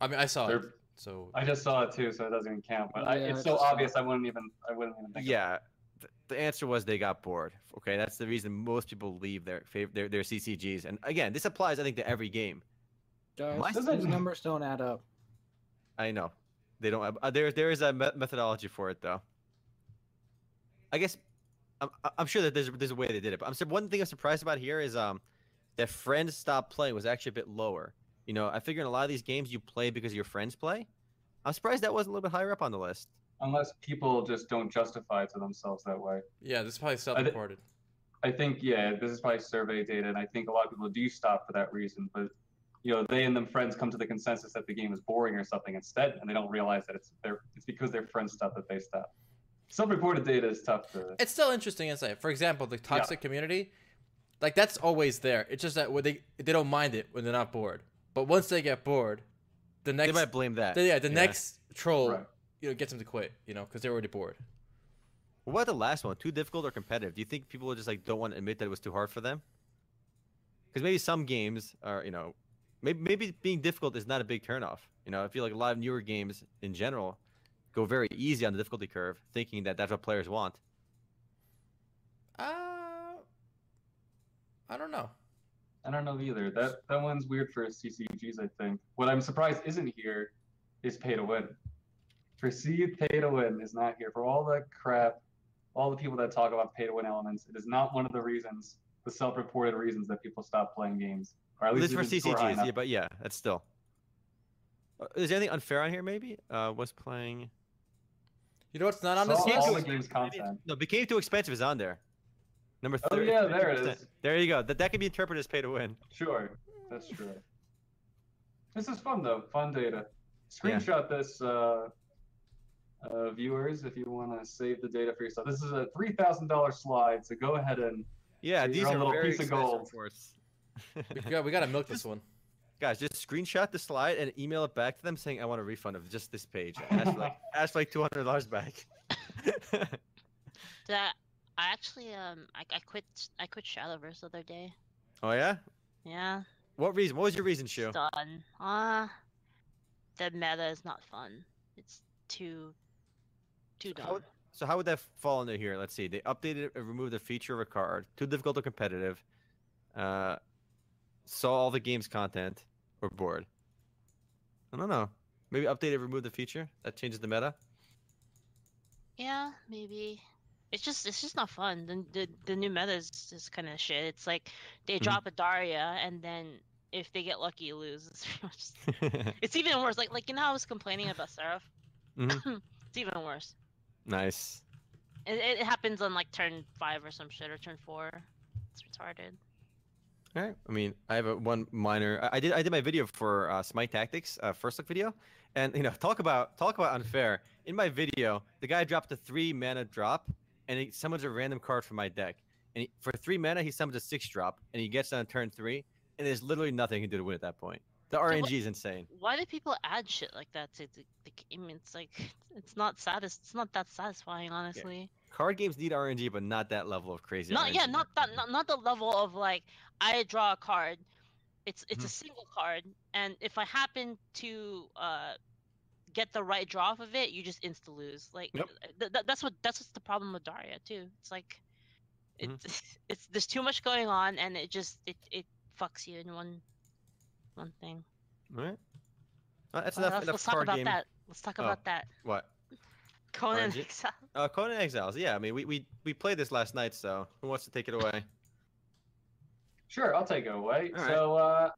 I mean, I saw it, They're- so I just saw it too, so it doesn't even count. But I, it's I so just saw obvious, I wouldn't even, I wouldn't even think. Yeah, th- the answer was they got bored. Okay, that's the reason most people leave their fav- their their CCGs. And again, this applies I think to every game. Guys, My- numbers don't add up. I know they don't. Uh, there there is a me- methodology for it though. I guess I'm I'm sure that there's there's a way they did it. But I'm one thing I'm surprised about here is um that friends stop playing was actually a bit lower. You know, I figure in a lot of these games you play because your friends play. I'm surprised that wasn't a little bit higher up on the list. Unless people just don't justify it to themselves that way. yeah, this is probably self-reported. I think, yeah, this is probably survey data, and I think a lot of people do stop for that reason. But you know, they and them friends come to the consensus that the game is boring or something instead, and they don't realize that it's their it's because their friends stop that they stop. Self-reported data is tough to. It's still interesting insight. For example, the toxic community, like that's always there. It's just that when they they don't mind it when they're not bored. But once they get bored, the next they might blame that. the- yeah, the Yeah. next troll, Right. you know, gets them to quit. You know, because they're already bored. What about the last one? Too difficult or competitive? Do you think people just like don't want to admit that it was too hard for them? Because maybe some games are, you know, maybe maybe being difficult is not a big turnoff. You know, I feel like a lot of newer games in general go very easy on the difficulty curve, thinking that that's what players want. Uh, I don't know. I don't know either. That that one's weird for CCGs. I think. What I'm surprised isn't here is pay to win. Perceived pay to win is not here for all the crap, all the people that talk about pay to win elements. It is not one of the reasons, the self-reported reasons that people stop playing games. Or at This least is for it didn't score high CCGs, yeah, but yeah, that's still. Uh, Is there anything unfair on here? Maybe uh, was playing. You know what's not on Saw this Became list? all the game's content. No, became too expensive is on there. Number Oh, yeah, there it 50%. is. There you go. That that can be interpreted as pay to win. Sure, that's true. This is fun though. Fun data. Screenshot this, uh, uh, viewers, if you want to save the data for yourself. This is a three thousand dollar slide, so go ahead and Yeah, these your own are little very piece of expensive gold. reports. (laughs) We got, we got to milk this one. Guys, just screenshot the slide and email it back to them saying I want a refund of just this page. Ask like ask like two hundred dollars back. That I actually um I, I quit I quit Shadowverse the other day. oh yeah? Yeah, What reason? What was your reason, Shu? done. Uh the meta is not fun. It's too too How dumb. would- So how would that fall into here? Let's see. They updated and removed the feature of a card. Too difficult or competitive. Uh, saw all the game's content or bored. I don't know. Maybe updated, remove the feature. That changes the meta. Yeah, maybe. It's just it's just not fun. The the, the new meta is just kind of shit. It's like they Mhm. drop a Daria and then if they get lucky, you lose. (laughs) It's, pretty much- (laughs) it's even worse. Like like you know how I was complaining about Seraph. Mhm. (clears throat) it's even worse. nice. It, it happens on like turn five or some shit or turn four. It's retarded. All right. I mean, I have a one minor. I, I did. I did my video for uh, Smite Tactics, uh, first look video, and you know, talk about talk about unfair. In my video, the guy dropped a three mana drop, and he summons a random card from my deck. And he, for three mana, he summons a six drop, and he gets on turn three, and there's literally nothing he can do to win at that point. The what- RNG is insane. Why do people add shit like that to the, the game? It's like it's not satis. It's not that satisfying, honestly. Card games need RNG, but not that level of crazy. Not yeah, not that not, not the level of like I draw a card. It's it's Mm-hmm. a single card, and if I happen to uh get the right draw off of it, you just insta lose. Like Yep. th- th- that's what that's what's the problem with Daria too. It's like it's (laughs) it's there's too much going on, and it just it it fucks you in one one thing. All right. Uh, that's Uh, enough. let's, enough let's talk about game. that. Let's talk Oh. about that. What? (laughs) Conan RNG? Exile. Uh, Conan Exiles. Yeah, I mean, we, we we played this last night, so who wants to take it away? Sure, I'll take it away. All right. So uh,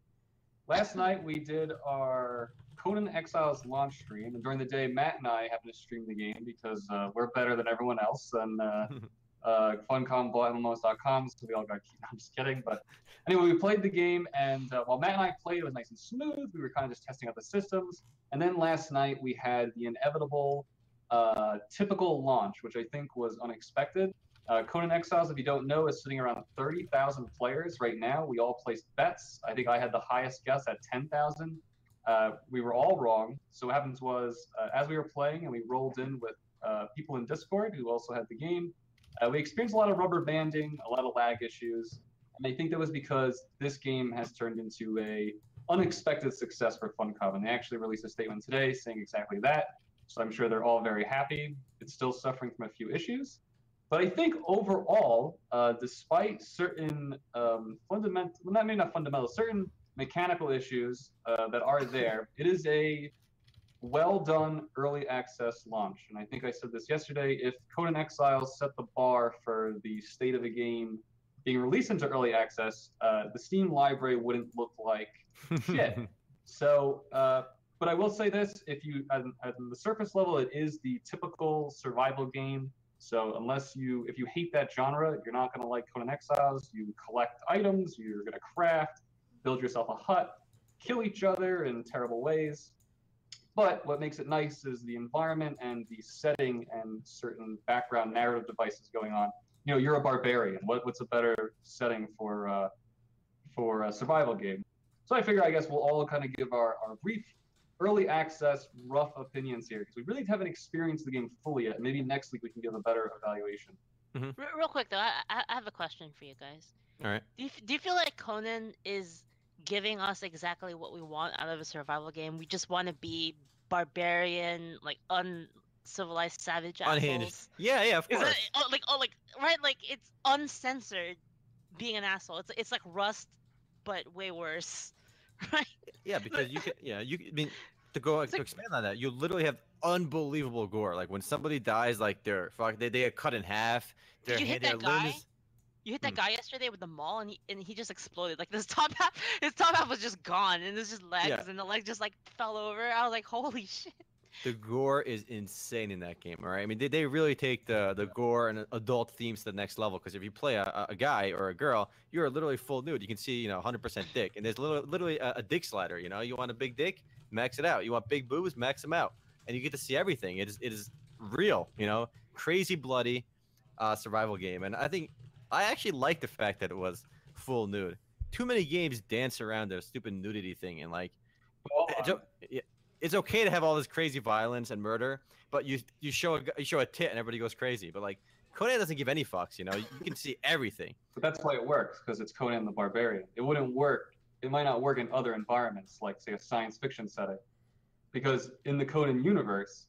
last night we did our Conan Exiles launch stream, and during the day, Matt and I happened to stream the game because uh, we're better than everyone else, and uh, (laughs) uh, Funcom bought MMOs.com, so we all got. (laughs) I'm just kidding, but anyway, we played the game, and uh, while Matt and I played, it was nice and smooth. We were kind of just testing out the systems, and then last night we had the inevitable, uh, typical launch, which I think was unexpected. Uh, Conan Exiles, if you don't know, is sitting around 30,000 players right now. We all placed bets. I think I had the highest guess at 10,000. Uh, we were all wrong. So what happens was, uh, as we were playing and we rolled in with uh, people in Discord who also had the game, uh, we experienced a lot of rubber banding, a lot of lag issues, and I think that was because this game has turned into a unexpected success for Funcom, and they actually released a statement today saying exactly that. So I'm sure they're all very happy. It's still suffering from a few issues, but I think overall, uh, despite certain um, fundamental, well, not maybe not fundamental, certain mechanical issues uh, that are there, it is a well done early access launch. And I think I said this yesterday. If Conan Exiles set the bar for the state of the game being released into early access, uh, the Steam library wouldn't look like (laughs) shit. So, uh, but I will say this: if you at, at the surface level, it is the typical survival game. So unless you, if you hate that genre, you're not going to like Conan Exiles. You collect items, you're going to craft, build yourself a hut, kill each other in terrible ways. But what makes it nice is the environment and the setting and certain background narrative devices going on. You know, you're a barbarian. What, what's a better setting for uh, for a survival game? So I figure I guess we'll all kind of give our, our brief early access rough opinions here because we really haven't experienced the game fully yet. Maybe next week we can give a better evaluation. Re- real quick though, I, I I have a question for you guys. All right. Do you, do you feel like Conan is giving us exactly what we want out of a survival game? We just want to be barbarian, like uncivilized savage assholes. Unhinged. Yeah, yeah, of course. that oh, like oh like right like it's uncensored being an asshole. It's it's like Rust, but way worse, (laughs) right? Yeah, because you can. Yeah, you. I mean, to go to expand on that, you literally have unbelievable gore. Like when somebody dies, like they're fuck, they they get cut in half. Their you hit that their guy? limbs. You hit that Hmm. guy yesterday with the maul, and he and he just exploded. Like this (laughs) top half, his top half was just gone, and there's just legs, Yeah. and the leg just like fell over. I was like, holy shit. The gore is insane in that game. All right, I mean they, they really take the the gore and adult themes to the next level. Because if you play a, a- guy or a girl, you're literally full nude. You can see you know 100% dick, and there's literally, literally a, a dick slider. You know, you want a big dick, max it out. You want big boobs, max them out, and you get to see everything. It is it is real. You know, crazy bloody uh, survival game, and I think I actually like the fact that it was full nude. Too many games dance around their stupid nudity thing, and like it's, it's okay to have all this crazy violence and murder, but you you show a, you show a tit and everybody goes crazy. But like Conan doesn't give any fucks. You know, you can see everything. But that's why it works because it's Conan the Barbarian. It wouldn't work. It might not work in other environments, like say a science fiction setting. because in the Conan universe,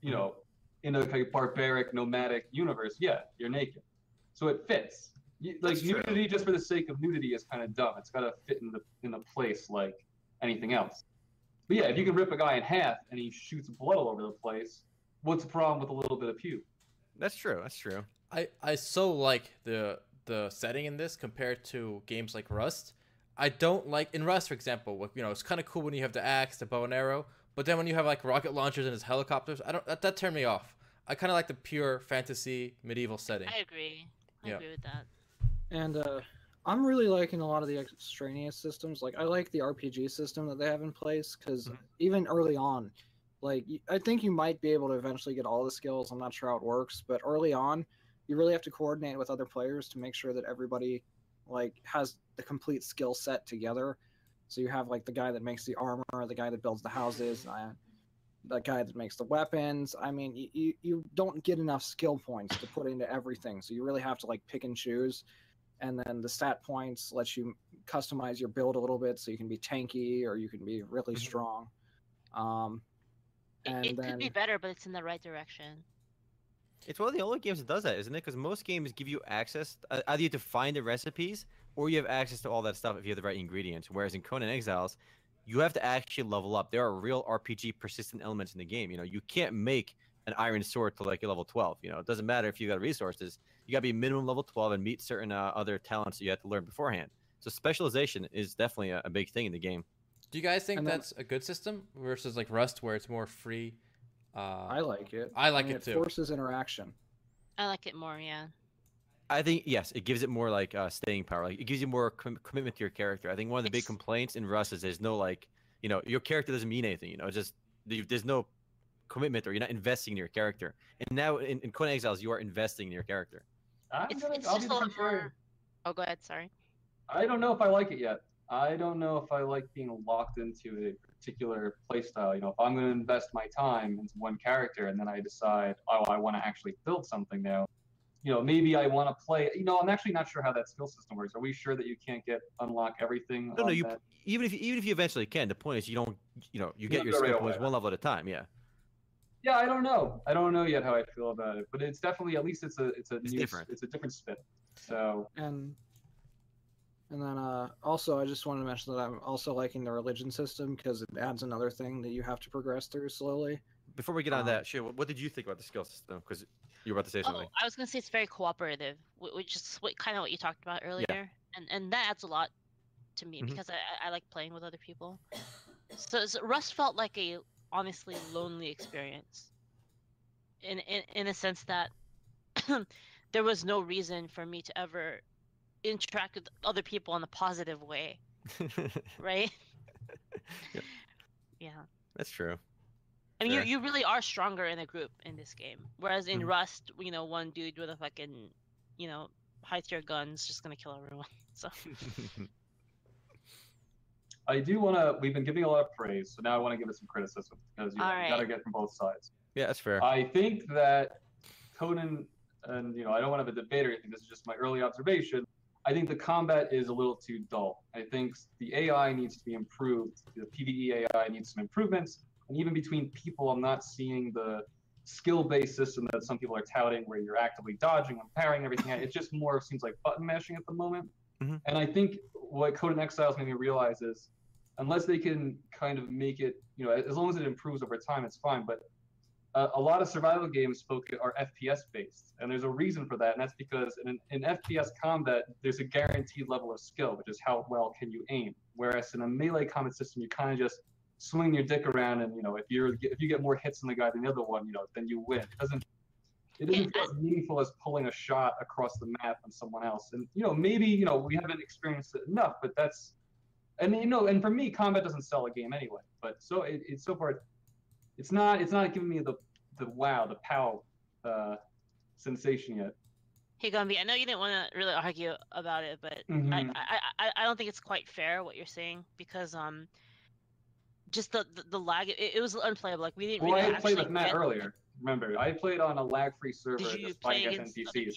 you mm-hmm. know, in a kind of barbaric nomadic universe, yeah, you're naked, so it fits. You, like That's true. nudity just for the sake of nudity is kind of dumb. It's got to fit in the in the place like anything else. But yeah, if you can rip a guy in half and he shoots blood all over the place, what's the problem with a little bit of pube? That's true. That's true. I I so like the the setting in this compared to games like Rust. I don't like in Rust, for example. what- You know, it's kind of cool when you have the axe, the bow and arrow, but then when you have like rocket launchers and his helicopters, I don't that, that turned me off. I kind of like the pure fantasy medieval setting. I agree. I Yeah. agree with that. And uh, I'm really liking a lot of the extraneous systems. Like I like the RPG system that they have in place because Mhm. even early on, like I think you might be able to eventually get all the skills. I'm not sure how it works, but early on, you really have to coordinate with other players to make sure that everybody like has the complete skill set together. So you have like the guy that makes the armor, the guy that builds the houses, (laughs) uh, the guy that makes the weapons. I mean, you, you, you don't get enough skill points to put into everything. So you really have to like pick and choose and then the stat points lets you customize your build a little bit so you can be tanky or you can be really Mhm. strong um It, and it then could be better, but it's in the right direction. It's one of the only games that does that, isn't it? Because most games give you access. uh, Either you have to find the recipes, or you have access to all that stuff if you have the right ingredients. Whereas in Conan Exiles, you have to actually level up. There are real RPG persistent elements in the game. You know, you can't make an iron sword to like a level 12. You know, it doesn't matter if you got resources. You got to be minimum level 12 and meet certain uh, other talents that you have to learn beforehand. So specialization is definitely a, a big thing in the game. Do you guys think then- that's a good system versus like Rust, where it's more free? Uh, i like it I like mean, it too. forces interaction I like it more, yeah. I think yes, it gives it more like uh, staying power. Like it gives you more com- commitment to your character. I think one of the big complaints in Rust is there's no like, you know, your character doesn't mean anything. You know, it's just there's no commitment or you're not investing in your character. And now in, in Conan Exiles, you are investing in your character. I'm It's, gonna, it's I'll just be a the lot contrarian. more. Oh, go ahead. Sorry. I don't know if I like it yet. I don't know if I like being locked into a particular playstyle. You know, if I'm going to invest my time into one character and then I decide, oh, I want to actually build something now. You know, maybe I want to play. You know, I'm actually not sure how that skill system works. Are we sure that you can't get unlock everything? No, no, you that? even if you, even if you eventually can, the point is you don't, you know, you get your skill right points one level at a time. Yeah, Yeah, I don't know. I don't know yet how I feel about it, but it's definitely at least it's a it's a It's new, different. It's a different spin. So and and then uh also i just wanted to mention that i'm also liking the religion system because it adds another thing that you have to progress through slowly before we get on Um, that, shit, what, what did you think about the skill system? Because you were about to say Oh, something. I was gonna say it's very cooperative, which is what, kind of what you talked about earlier, and and that adds a lot to me Mhm. because I, I I like playing with other people. So, so Rust felt like a honestly lonely experience, in in in a sense that (clears throat) there was no reason for me to ever interact with other people in a positive way, (laughs) right? Yeah. yeah. That's true. I mean, Sure. you, you really are stronger in a group in this game. Whereas in Mhm. Rust, you know, one dude with a fucking, you know, high tier gun's just gonna kill everyone. (laughs) So (laughs) I do want to. We've been giving a lot of praise, so now I want to give it some criticism because you, know, All you got to get from both sides. yeah, that's fair. I think that Conan, and you know, I don't want to have a debate or anything. This is just my early observation. I think the combat is a little too dull. I think the AI needs to be improved. The PVE AI needs some improvements, and even between people, I'm not seeing the skill-based system that some people are touting, where you're actively dodging and parrying everything. It just more seems like button mashing at the moment. Mhm. And I think what Conan Exiles made me realize is, unless they can kind of make it, you know, as long as it improves over time, it's fine. But uh, a lot of survival games spoke are FPS based, and there's a reason for that, and that's because in, in FPS combat, there's a guaranteed level of skill, which is how well can you aim. Whereas in a melee combat system, you kind of just swing your dick around, and you know, if you're if you get more hits than the guy than the other one, you know, then you win. It doesn't it feel as meaningful as pulling a shot across the map on someone else. And you know, maybe you know we haven't experienced it enough, but that's and you know, and for me, combat doesn't sell a game anyway. But so it, it's so far, it's not it's not giving me the the wow, the pow uh, sensation yet. hey Gumby, I know you didn't want to really argue about it, but I, Mhm. I, I I don't think it's quite fair what you're saying because um, just the the, the lag, it, it was unplayable. Like we didn't Well, I really had played with Matt earlier. Remember, I played on a lag-free server Did you just play against against NPCs.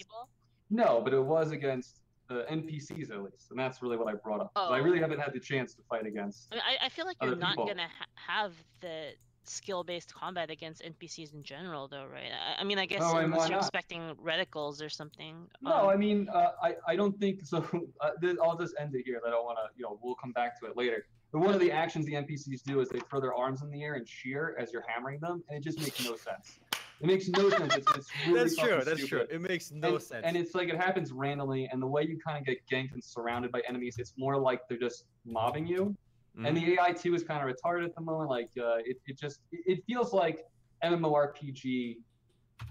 No, but it was against the NPCs at least, and that's really what I brought up. 'Cause I Oh. really haven't had the chance to fight against. I, mean, I, I feel like you're not people. gonna ha- have the skill-based combat against NPCs in general, though, right? I, I mean, I guess Oh, and unless you're not? expecting reticles or something. No, um, I mean, uh, I, I don't think so. (laughs) Uh, th- I'll just end it here. I don't want to, you know, we'll come back to it later. But one of the actions the NPCs do is they throw their arms in the air and cheer as you're hammering them, and it just makes no sense. It makes no sense. It's, it's (laughs) really that's true. That's true. It makes no and, sense. And it's like it happens randomly, and the way you kind of get ganked and surrounded by enemies, it's more like they're just mobbing you. And Mhm. the AI too is kind of retarded at the moment. Like uh, it, it just it it feels like MMORPG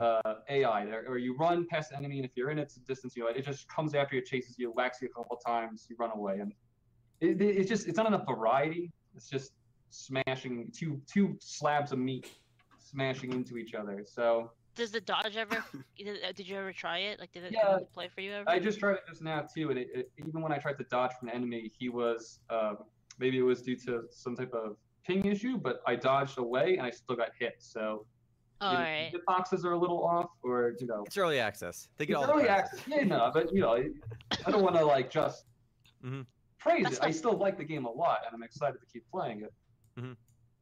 uh, AI, there, or you run past the enemy, and if you're in its a distance, you know, it just comes after you, chases you, whacks you a couple times, you run away, and it, it, it's just it's not enough variety. It's just smashing two two slabs of meat smashing into each other. So Does the dodge ever? (laughs) did, uh, you ever try it? Like, did it Yeah, come play for you ever? I just tried it just now too, and it, it, even when I tried to dodge from an enemy, he was um, maybe it was due to some type of ping issue, but I dodged away and I still got hit. So All either right. the boxes are a little off, or you know, It's early access. They get it's all early prizes. access. Yeah, no, but you know, I don't want to like just Mhm. Praise That's it. I still like the game a lot, and I'm excited to keep playing it.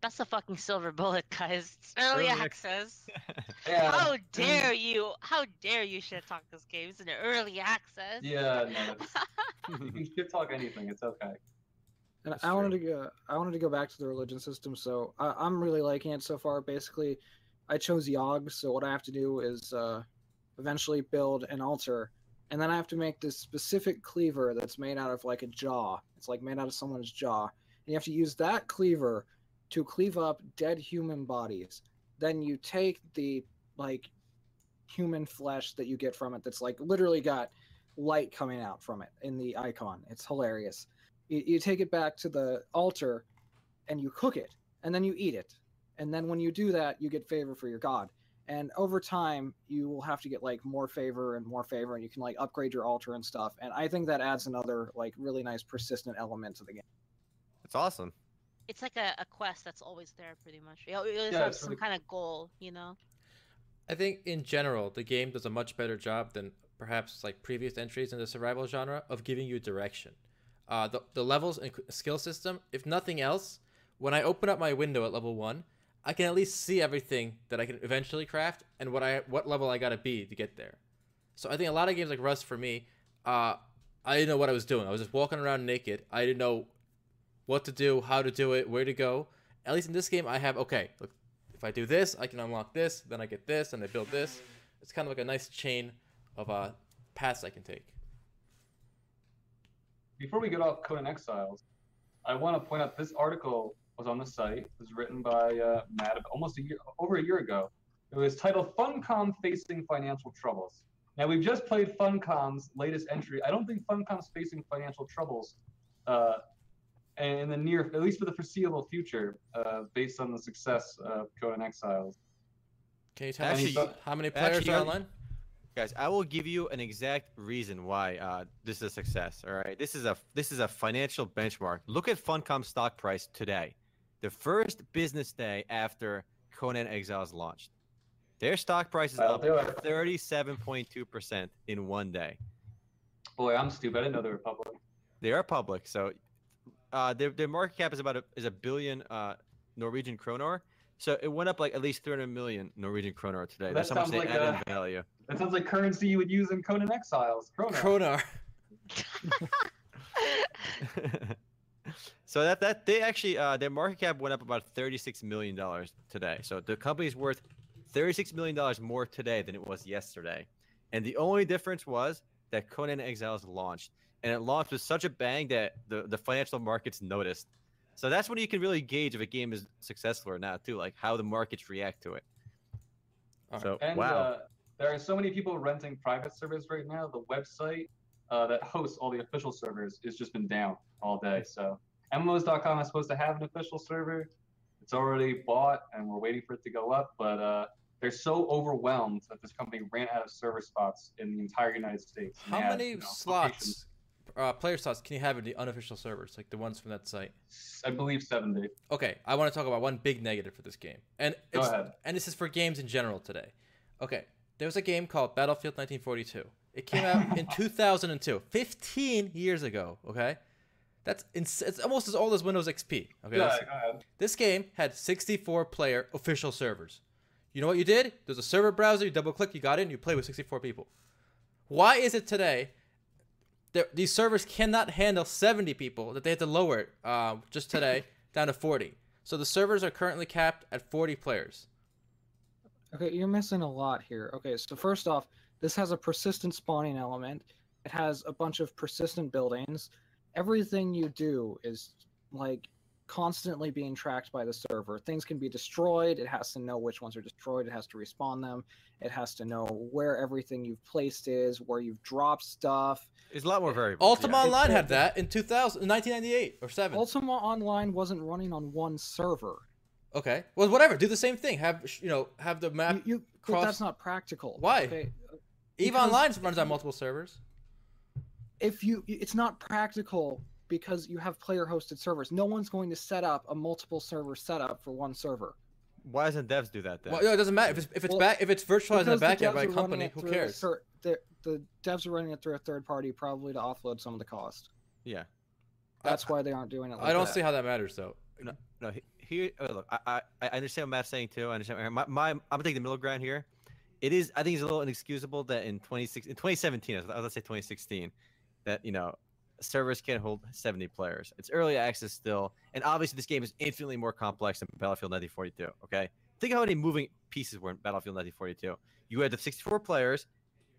That's a fucking silver bullet, guys. It's early Early access. (laughs) Yeah, How dare you? How dare you shit talk this game? It's an early access. yeah, no, (laughs) (laughs) you can shit talk anything. It's okay. And That's I wanted to go. I wanted to go back to the religion system. So I, I'm really liking it so far. Basically, I chose Yog. So what I have to do is uh, eventually build an altar, and then I have to make this specific cleaver that's made out of like a jaw. It's like made out of someone's jaw, and you have to use that cleaver to cleave up dead human bodies. Then you take the like human flesh that you get from it. That's like literally got light coming out from it in the icon. It's hilarious you, you take it back to the altar and you cook it and then you eat it and then when you do that you get favor for your god and over time you will have to get like more favor and more favor and you can like upgrade your altar and stuff and i think that adds another like really nice persistent element to the game It's awesome. It's like a, a quest that's always there, pretty much. You always Yeah, have it's some really- kind of goal, you know. I think in general, the game does a much better job than perhaps like previous entries in the survival genre of giving you direction. Uh, the, the levels and skill system, if nothing else, when I open up my window at level one, I can at least see everything that I can eventually craft and what I what level I gotta be to get there. So I think a lot of games like Rust for me, uh, I didn't know what I was doing. I was just walking around naked. I didn't know what to do, how to do it, where to go. At least in this game, I have okay. Look, if I do this, I can unlock this. Then I get this, and I build this. It's kind of like a nice chain of uh, paths I can take. Before we get off Conan Exiles, I want to point out this article was on the site. It was written by uh, Matt almost a year, over a year ago. It was titled "Funcom Facing Financial Troubles." Now we've just played Funcom's latest entry. I don't think Funcom's facing financial troubles, uh, in the near, at least for the foreseeable future, uh, based on the success of Conan Exiles. Can you tell Actually, me how many players actually, are you- online? Guys, I will give you an exact reason why uh, this is a success. All right, this is a this is a financial benchmark. Look at Funcom stock price today, the first business day after Conan Exiles launched. Their stock price is I'll up thirty-seven point two percent in one day. Boy, I'm stupid. I didn't know they were public. They are public, so uh, their their market cap is about a, is a billion uh, Norwegian kroner. So it went up like at least 300 million Norwegian kroner today. That That's how much sounds they like add a- value. That sounds like currency you would use in Conan Exiles. Krona. Kronar. (laughs) (laughs) (laughs) so that that they actually uh, their market cap went up about 36 million dollars today. So the company's worth 36 million dollars more today than it was yesterday. And the only difference was that Conan Exiles launched, and it launched with such a bang that the the financial markets noticed. So that's when you can really gauge if a game is successful or not, too, like how the markets react to it. All right. So And wow, uh, there are so many people renting private servers right now. The website uh, that hosts all the official servers has just been down all day. So MMOs.com is supposed to have an official server. It's already bought, and we're waiting for it to go up. But uh, they're so overwhelmed that this company ran out of server spots in the entire United States. How have, many you know, slots, uh, player slots, can you have in the unofficial servers, like the ones from that site? I believe 70. Okay, I want to talk about one big negative for this game, and Go ahead. and this is for games in general today. Okay, there was a game called Battlefield 1942. It came out in 2002, 15 years ago. Okay, That's ins- it's almost as old as Windows XP. Okay, Yeah, go ahead. this game had 64 player official servers. You know what you did? There's a server browser. You double click, you got in, you play with 64 people. Why is it today? that These servers cannot handle 70 people. That they had to lower it uh, just today (laughs) down to 40. So the servers are currently capped at 40 players. Okay, you're missing a lot here. Okay, so first off, this has a persistent spawning element. It has a bunch of persistent buildings. Everything you do is like constantly being tracked by the server. Things can be destroyed. It has to know which ones are destroyed. It has to respawn them. It has to know where everything you've placed is, where you've dropped stuff. It's a lot more variable. Ultima yeah. Online had that in 2000, in 1998 or 7. Ultima Online wasn't running on one server. okay. Well, whatever. Do the same thing. Have you know? Have the map. You, you but cross- that's not practical. Why? Okay, Eve Online runs on multiple servers. if you it's not practical because you have player hosted servers no one's going to set up a multiple server setup for one server Why doesn't devs do that then? Well, no, it doesn't matter if it's if it's Well, back if it's virtualized in the Because the back end by a company. Who cares? thir- the, the devs are running it through a third party probably to offload some of the cost yeah. that's why they aren't doing it like I don't that. see how that matters though. No, he- here. Oh, look, I, I I understand what Matt's saying too. I understand. My, my I'm gonna take the middle ground here. It is. I think it's a little inexcusable that in 2016, in 2017, I was, gonna say 2016, that you know servers can't hold 70 players. It's early access still, and obviously this game is infinitely more complex than Battlefield 1942. Okay, think how many moving pieces were in Battlefield 1942. You had the 64 players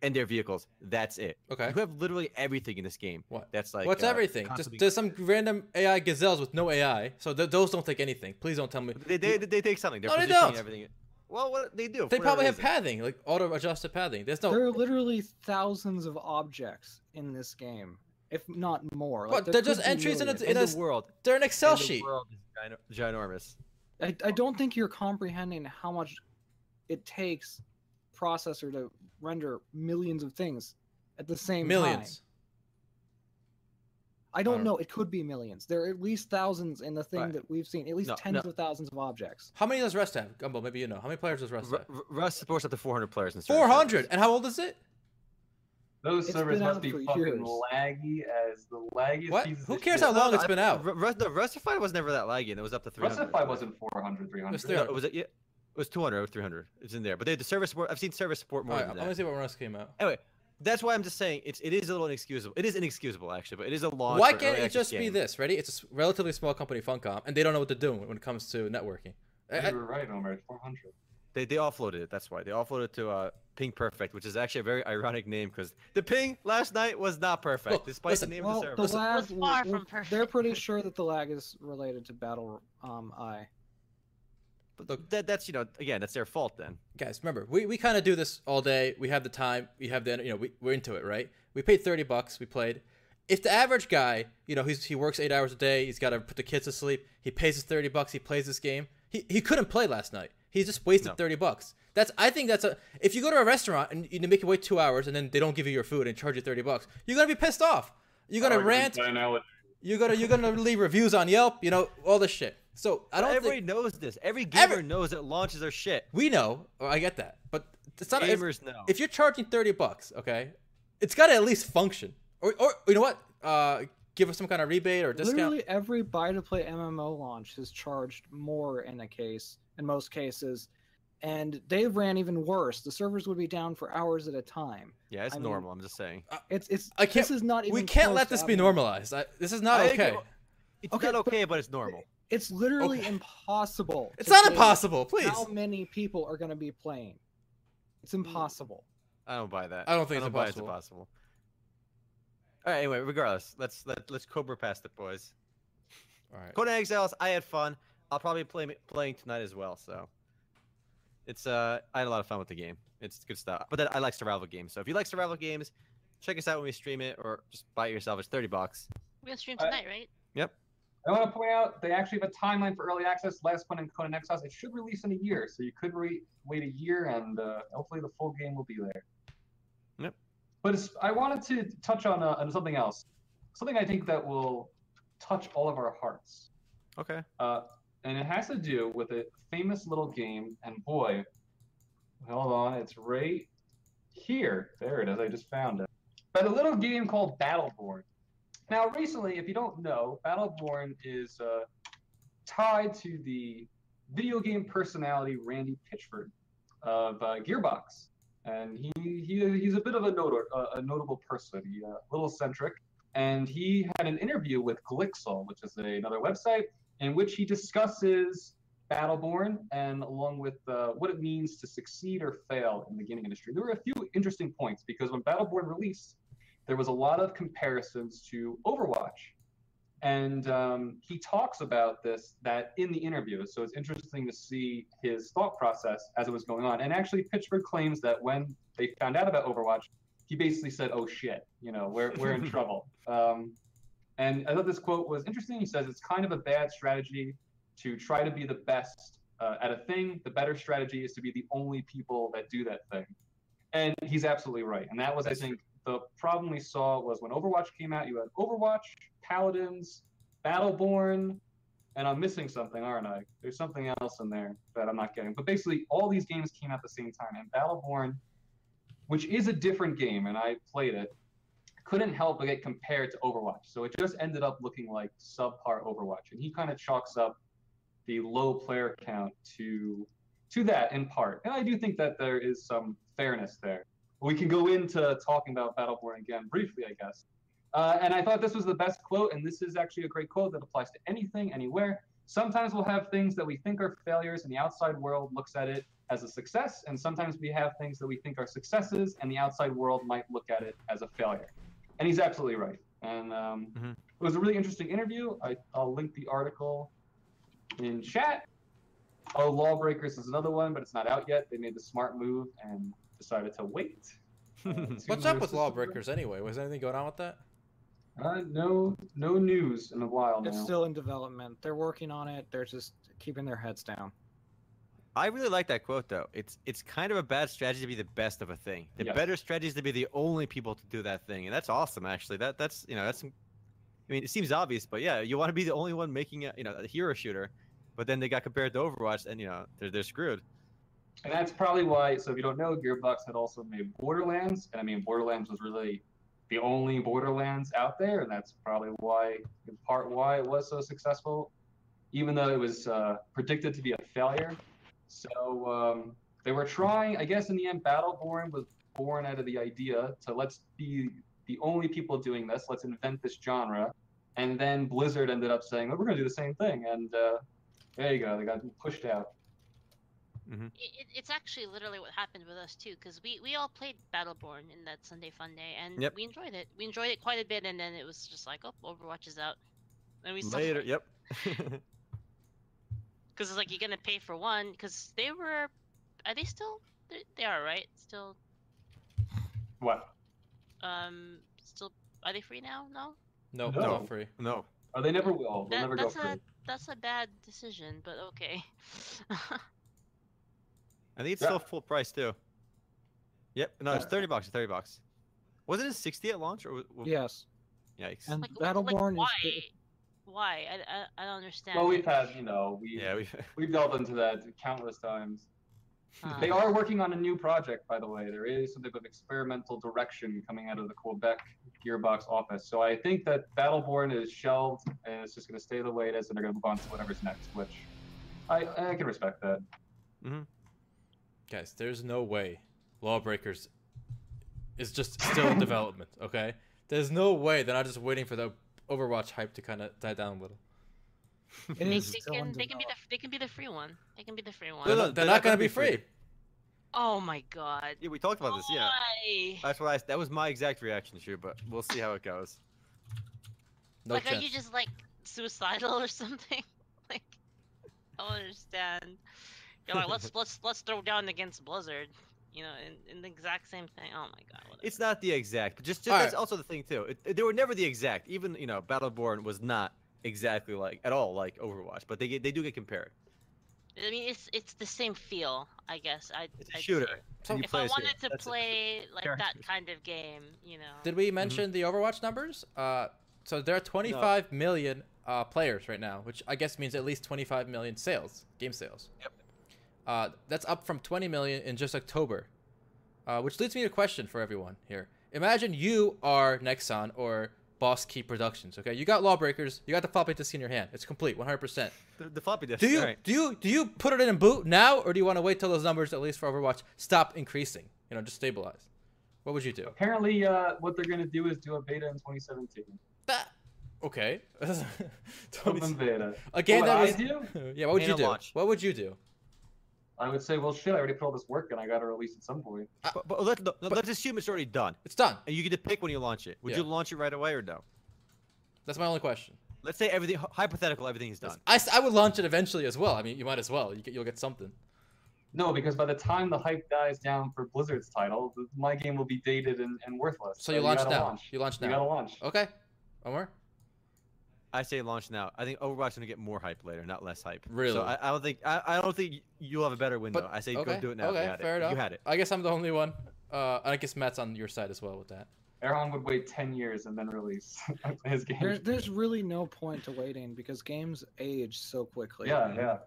and their vehicles. That's it. Okay. You have literally everything in this game. What? That's like What's uh, everything? Just there's some random AI gazelles with no AI, so th- those don't take anything. Please don't tell me. They, they, they take something. They're No, they don't. everything. Well, what they do? They probably have whatever padding, like auto adjusted padding. There's no. there are literally thousands of objects in this game if not more What, there they're just entries in a- in in a the world. They're an Excel in the sheet. world is gino- ginormous. I, I don't think you're comprehending how much it takes processor to render millions of things at the same time. Millions. I don't don't- know. It could be millions. There are at least thousands in the thing Right. that we've seen. At least No, tens no. of thousands of objects. How many does Rust have? Gumby, maybe you know. How many players does Rust Ru- have? Ru- Rust supports up to 400 players in certain Four hundred. And how old is it? Those It's servers must be fucking years. laggy as the laggiest What? pieces Who cares shit. how long No, it's I- been out? Ru- Rust, no, Rustafied was never that laggy, and it was up to 300. Rustify wasn't 400, 300. It's No, 300. it was yeah, it was 200 or 300. It's in there, but they had the service support. I've seen service support more All right, than let me that. see when Rust came out. Anyway, that's why I'm just saying it's it is a little inexcusable. It is inexcusable actually, but it is a launch. Why can't it access just be this? Ready? It's a relatively small company, Funcom, and they don't know what they're doing when it comes to networking. I- I- You were right, Omer. It's 400. They they offloaded it. That's why they offloaded it to uh, Ping Perfect, which is actually a very ironic name because the ping last night was not perfect, Look, despite listen, the name Well, of the the lag. Was far from w- They're pretty sure that the lag is related to Battle um, I. But look, that that's you know again that's their fault then. guys, remember, we, we kind of do this all day. We have the time. We have the you know we, we're into it, right? We paid thirty bucks. We played. If the average guy, you know, he's, he works eight hours a day. He's got to put the kids to sleep. He pays his thirty bucks. He plays this game. He, he couldn't play last night. He just wasted No. thirty bucks. That's I think that's a. If you go to a restaurant and you make you wait two hours and then they don't give you your food and charge you thirty bucks, you're gonna be pissed off. You're gonna Arguably rant. You're gonna you're gonna leave reviews on Yelp. You know all this shit. So I don't everybody think knows this. Every gamer Every- knows that launches are shit. we know. I get that, but it's not. if- Gamers know. if you're charging 30 bucks, okay, it's got to at least function. Or, or you know what? Uh, give us some kind of rebate or discount. Literally every buy-to-play MMO launch has charged more in a case, in most cases, and they ran even worse. The servers would be down for hours at a time. yeah, it's I mean- normal. I'm just saying. It's it's. I can't- This is not even. we can't let this be normalized. I, this is not I okay. agree. It's Okay, not but- okay, but it's normal. It's literally Okay. impossible. It's not impossible. Please. How many people are going to be playing? It's impossible. I don't buy that. I don't think it's buy impossible. impossible. All right. Anyway, regardless, let's let let's Cobra past it, boys. All right. Conan Exiles, I had fun. I'll probably play playing tonight as well. So it's uh, I had a lot of fun with the game. It's good stuff. But then I like survival games. So if you like survival games, check us out when we stream it, or just buy it yourself. It's thirty bucks. We're gonna stream I- tonight, right? I want to point out they actually have a timeline for early access. Last one in Conan Exiles, it should release in a year, so you could re- wait a year, and uh, hopefully the full game will be there. Yep. But it's, I wanted to touch on, uh, on something else, something I think that will touch all of our hearts, Okay. uh, and it has to do with a famous little game. And boy, hold on, it's right here. There it is. I just found it. But a little game called Battleborn. Now, recently, if you don't know, Battleborn is uh, tied to the video game personality Randy Pitchford of uh, Gearbox, and he, he he's a bit of a, not- uh, a notable person. He uh, a little eccentric, and he had an interview with Glixel, which is a, another website, in which he discusses Battleborn and along with uh, what it means to succeed or fail in the gaming industry. There were a few interesting points because when Battleborn released, there was a lot of comparisons to Overwatch. And um, he talks about this that in the interview. So it's interesting to see his thought process as it was going on. And actually, Pitchford claims that when they found out about Overwatch, he basically said, "Oh shit, you know, we're we're in (laughs) trouble." Um, and I thought this quote was interesting. He says it's kind of a bad strategy to try to be the best uh, at a thing. The better strategy is to be the only people that do that thing. And he's absolutely right. And that was, I think, the problem we saw was when Overwatch came out, you had Overwatch, Paladins, Battleborn, and I'm missing something, aren't I? There's something else in there that I'm not getting. But basically, all these games came out at the same time, and Battleborn, which is a different game, and I played it, couldn't help but get compared to Overwatch. So it just ended up looking like subpar Overwatch, and he kind of chalks up the low player count to to that in part. And I do think that there is some fairness there. We can go into talking about Battleborn again briefly, I guess. Uh, and I thought this was the best quote, and this is actually a great quote that applies to anything, anywhere. Sometimes we'll have things that we think are failures, and the outside world looks at it as a success, and sometimes we have things that we think are successes, and the outside world might look at it as a failure. And he's absolutely right. And um, Mhm. it was a really interesting interview. I, I'll link the article in chat. Oh, Lawbreakers is another one, but it's not out yet. They made the smart move and decided to wait. (laughs) uh, What's up with. Lawbreakers anyway? Was anything going on with that? Uh, no, no news in a while now. It's still in development. They're working on it. They're just keeping their heads down. I really like that quote though. It's it's kind of a bad strategy to be the best of a thing. The Yes. better strategy is to be the only people to do that thing, and that's awesome. Actually, that that's you know that's. I mean, it seems obvious, but yeah, you want to be the only one making a you know a hero shooter, but then they got compared to Overwatch, and you know they're they're screwed. And that's probably why. So if you don't know, Gearbox had also made Borderlands, and I mean Borderlands was really the only Borderlands out there, and that's probably why, in part, why it was so successful, even though it was uh, predicted to be a failure. So um, they were trying. I guess in the end, Battleborn was born out of the idea to let's be the only people doing this. Let's invent this genre, and then Blizzard ended up saying, "Oh, we're going to do the same thing," and uh, there you go. They got pushed out. It, it, it's actually literally what happened with us too, because we, we all played Battleborn in that Sunday Fun Day, and Yep. we enjoyed it. We enjoyed it quite a bit, and then it was just like, oh, Overwatch is out, and we still Later, yep. (laughs) because it's like you're gonna pay for one, because they were, are they still? They, they are right, still, What? um, still, are they free now? No, No, No. not free. no, Oh, they never will. They'll that, never go that's free. a that's a bad decision, but okay. (laughs) I think it's Yeah. still full price too. Yep, no, it's thirty bucks. Thirty bucks. Wasn't it sixty at launch or? w- w- Yes. Yikes. And like, like, Battleborn why? is. Why? I, I, I don't understand. Well, we've had, you know, we yeah, we've... (laughs) we've delved into that countless times. Huh. They are working on a new project, by the way. There is some type of experimental direction coming out of the Quebec Gearbox office. So I think that Battleborn is shelved and it's just going to stay the way it is, and they're going to move on to whatever's next. Which I I can respect that. Mm-hmm. Guys, there's no way Lawbreakers is just still in (laughs) development, okay? There's no way they're not just waiting for the Overwatch hype to kind of die down a little. (laughs) It They, they can they can be the they can be the free one. They can be the free one. They're, not, they're they're not not gonna gonna be be free. free. Oh my god. Yeah, we talked about this. Yeah, that's what I. That was my exact reaction, Shu. But we'll see how it goes. No like, chance. are you just like suicidal or (laughs) something? like, I don't understand. You're like, let's (laughs) let's let's throw down against Blizzard. You know, in, in the exact same thing. Oh my god. Whatever. It's not the exact, but just, just that's right. also the thing too. It, they were never the exact. Even you know, Battleborn was not exactly like at all like Overwatch, but they get they do get compared. I mean, it's it's the same feel, I guess. I. It's a I'd shooter. So- If I as hero. wanted to That's it. play like that kind of game, you know. Did we mention the Overwatch numbers? Uh, so there are 25 million uh, players right now, which I guess means at least 25 million sales, game sales. Yep. Uh, that's up from 20 million in just October. Uh, which leads me to a question for everyone here. Imagine you are Nexon or Boss Key Productions. Okay, you got Lawbreakers. You got the floppy disk in your hand. It's complete, 100%. The, the floppy disk. Do you alright. do you do you put it in boot now, or do you want to wait till those numbers, at least for Overwatch, stop increasing? You know, just stabilize. What would you do? Apparently, uh, what they're gonna do is do a beta in 2017. That okay. (laughs) Open beta. a game What that I was do? (laughs) yeah. What would you do? launch. What would you do? I would say, well, shit, I already put all this work and I got to release at some point. Uh, but, but let, no, let's assume it's already done, It's done. and you get to pick when you launch it. Would Yeah. you launch it right away or no? That's my only question. Let's say everything hypothetical, everything is done. I, I would launch it eventually as well. I mean, you might as well. You get, you'll get something. No, because by the time the hype dies down for Blizzard's title, my game will be dated and, and worthless. So you launch gotta now. Launch. You launch now. You now. gotta launch. Okay. Omar? I say launch now. I think Overwatch is gonna get more hype later, not less hype. Really? So I, I don't think I, I don't think you'll have a better window. But I say okay, go do it now. Okay, fair it. enough. You had it. I guess I'm the only one. Uh, I guess Matt's on your side as well with that. Erhan would wait 10 years and then release (laughs) his game. There's there's really no point to waiting because games age so quickly. yeah, yeah.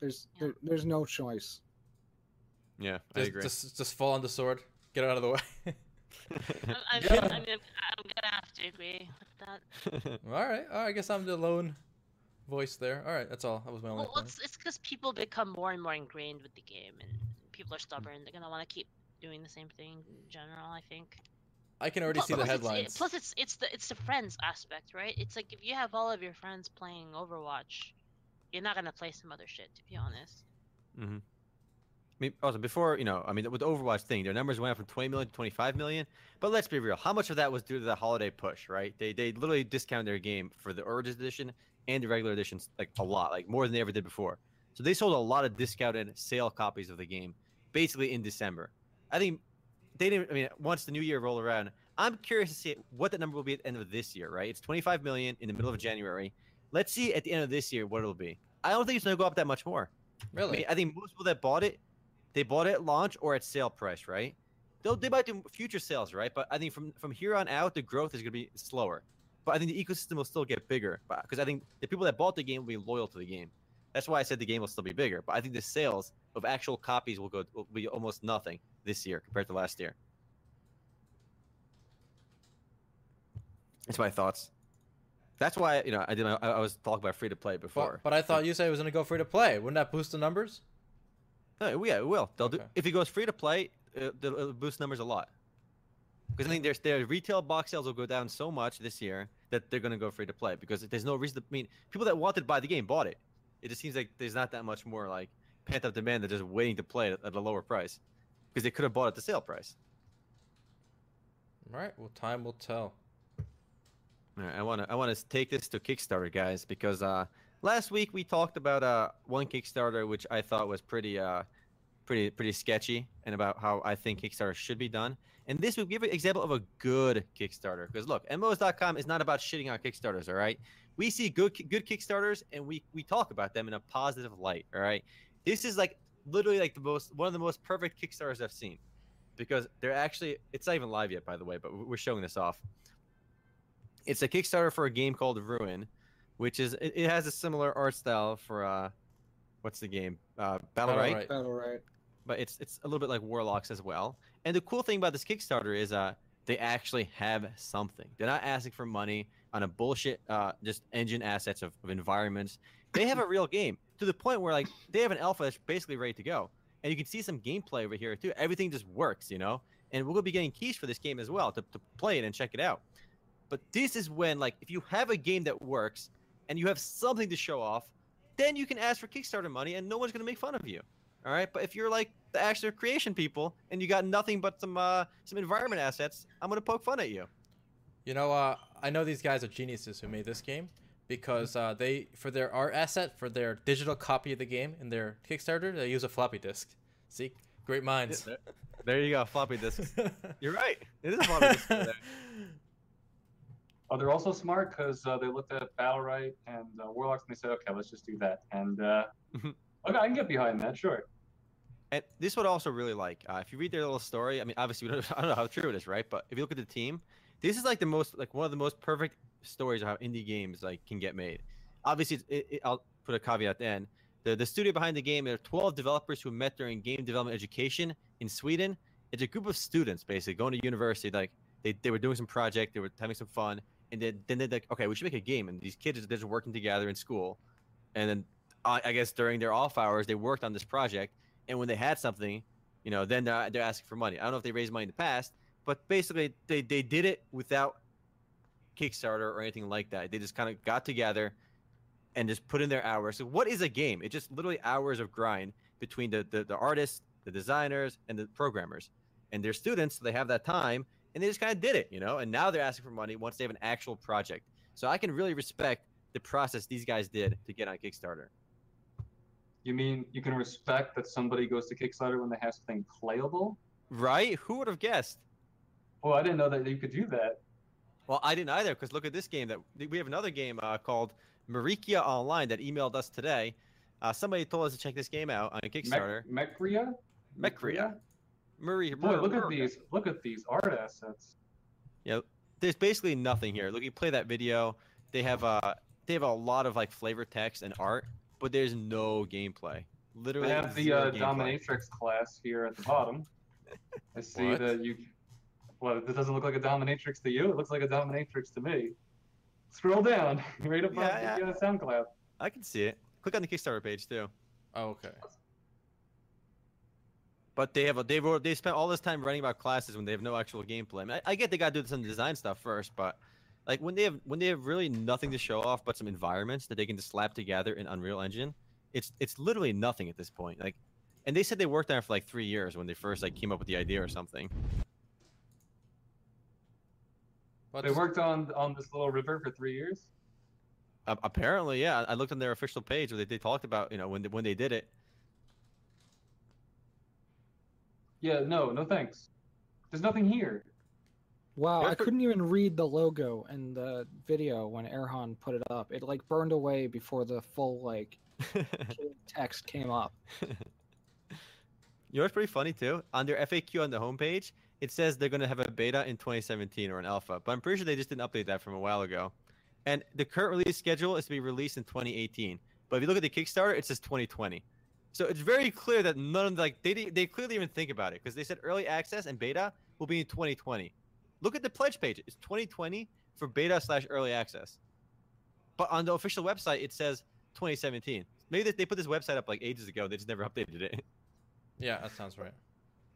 There's there, there's no choice. Yeah, I Just, agree. just, just fall on the sword. Get it out of the way. (laughs) I'm, I'm, Yeah. I'm, I'm gonna have to agree with that. (laughs) all right. All right. I guess I'm the lone voice there. All right. That's all. That was my only Well, point. it's it's because people become more and more ingrained with the game, and people are stubborn. They're gonna want to keep doing the same thing in general. I think. I can already Plu- see the plus it's- it- headlines. plus, it's it's the it's the friends aspect, right? It's like if you have all of your friends playing Overwatch, you're not gonna play some other shit, to be honest. hmm I mean, also before you know, I mean, with the Overwatch thing, their numbers went up from 20 million to 25 million. But let's be real, how much of that was due to the holiday push, right? They they literally discounted their game for the Origins edition and the regular editions like a lot, like more than they ever did before. So they sold a lot of discounted sale copies of the game, basically in December. I think they didn't. I mean, once the new year rolled around, I'm curious to see what the number will be at the end of this year, right? It's 25 million in the middle of January. Let's see at the end of this year what it'll be. I don't think it's going to go up that much more. I, really? mean, I think most people that bought it, they bought it at launch or at sale price, right? They'll they might do future sales, right? But I think from from here on out, the growth is going to be slower. But I think the ecosystem will still get bigger because I think the people that bought the game will be loyal to the game. That's why I said the game will still be bigger. But I think the sales of actual copies will go will be almost nothing this year compared to last year. That's my thoughts. That's why you know I did. My, I I was talking about free to play before. but, but I thought you said it was going to go free to play. Wouldn't that boost the numbers? No, yeah, it will. They'll do if it goes free to play, uh, it'll boost numbers a lot. Because I think their their retail box sales will go down so much this year that they're going to go free to play because there's no reason. To, I mean, people that wanted to buy the game bought it. It just seems like there's not that much more like pent up demand. They're just waiting to play it at a lower price because they could have bought it at the sale price. All right. Well, time will tell. All right, I want to I want to take this to Kickstarter, guys, because uh, last week we talked about uh, one Kickstarter which I thought was pretty uh, pretty pretty sketchy, and about how I think Kickstarter should be done. And this would give an example of a good Kickstarter, because look, MMOs.com is not about shitting on Kickstarters, all right? We see good good Kickstarters, and we we talk about them in a positive light, all right? This is like literally like the most one of the most perfect Kickstarters I've seen, because they're actually it's not even live yet, by the way, but we're showing this off it's a Kickstarter for a game called Ruin, which is it, it has a similar art style for uh, what's the game? Uh, Battle Battle Right, Right. Battlerite. but it's it's a little bit like Warlocks as well. And the cool thing about this Kickstarter is uh, they actually have something. They're not asking for money on a bullshit uh, just engine assets of, of environments. They have a real game to the point where like they have an alpha that's basically ready to go, and you can see some gameplay over here too. Everything just works, you know. And we'll be getting keys for this game as well to, to play it and check it out. But this is when, like, if you have a game that works and you have something to show off, then you can ask for Kickstarter money and no one's going to make fun of you. All right. But if you're like the actual creation people and you got nothing but some uh, some environment assets, I'm going to poke fun at you. You know, uh, I know these guys are geniuses who made this game because uh, they, for their art asset, for their digital copy of the game in their Kickstarter, they use a floppy disk. See, great minds. There, there you go. Floppy disk. (laughs) You're right. It is a floppy disk. (laughs) Oh, they're also smart because uh, they looked at Battlerite and uh, Warlocks and they said, okay, let's just do that. And uh, Mhm. okay, I can get behind that, sure. And this would also really like uh, if you read their little story. I mean, obviously, we don't, (laughs) I don't know how true it is, right? But if you look at the team, this is like the most like one of the most perfect stories of how indie games like can get made. Obviously, it, it, I'll put a caveat at the end. The the studio behind the game, there are 12 developers who met during game development education in Sweden. It's a group of students basically going to university. Like they, they were doing some project, they were having some fun, and then then they're like, okay, we should make a game, and these kids are they're just working together in school, and then I, I guess during their off hours they worked on this project, and when they had something, you know, then they're, they're asking for money. I don't know if they raised money in the past, but basically they they did it without Kickstarter or anything like that. They just kind of got together and just put in their hours. So what is a game? It's just literally hours of grind between the the, the artists, the designers, and the programmers, and their students. So they have that time, and they just kind of did it, you know. And now they're asking for money once they have an actual project. So I can really respect the process these guys did to get on Kickstarter. You mean you can respect that somebody goes to Kickstarter when they have something playable? Right? Who would have guessed? Well, I didn't know that you could do that. Well, I didn't either because look at this game that we have another game uh, called Marikia Online that emailed us today. Uh, somebody told us to check this game out on Kickstarter. Mechria? Mechria? Marie, Boy, look at Maria. these. Look at these art assets. Yeah, There's basically nothing here. Look, you play that video. They have uh, they have a lot of like flavor text and art, but there's no gameplay. Literally, I have the uh, dominatrix class here at the bottom. (laughs) I see What? that you. Well, this doesn't look like a dominatrix to you. It looks like a dominatrix to me. Scroll down, (laughs) right above Yeah, the uh, SoundCloud. I can see it. Click on the Kickstarter page too. Oh, okay. But they have a they wrote they spent all this time writing about classes when they have no actual gameplay. I, mean, I, I get they got to do some design stuff first, but like when they have when they have really nothing to show off but some environments that they can just slap together in Unreal Engine, it's it's literally nothing at this point. Like, and they said they worked on it for like three years when they first like came up with the idea or something. But They worked on on this little river for three years. Uh, apparently, yeah. I looked on their official page where they, they talked about you know when they, when they did it. Yeah, no, no thanks. There's nothing here. Wow, I couldn't even read the logo in the video when Erhan put it up. It like burned away before the full like (laughs) text came up. (laughs) You know what's pretty funny too? On their FAQ on the homepage, it says they're going to have a beta in 2017 or an alpha, but I'm pretty sure they just didn't update that from a while ago. And the current release schedule is to be released in 2018. But if you look at the Kickstarter, it says 2020. So it's very clear that none of the, like they they clearly even think about it because they said early access and beta will be in 2020. Look at the pledge page; it's 2020 for beta slash early access. But on the official website, it says 2017. Maybe they, they put this website up like ages ago. They just never (laughs) updated it. yeah, that sounds right.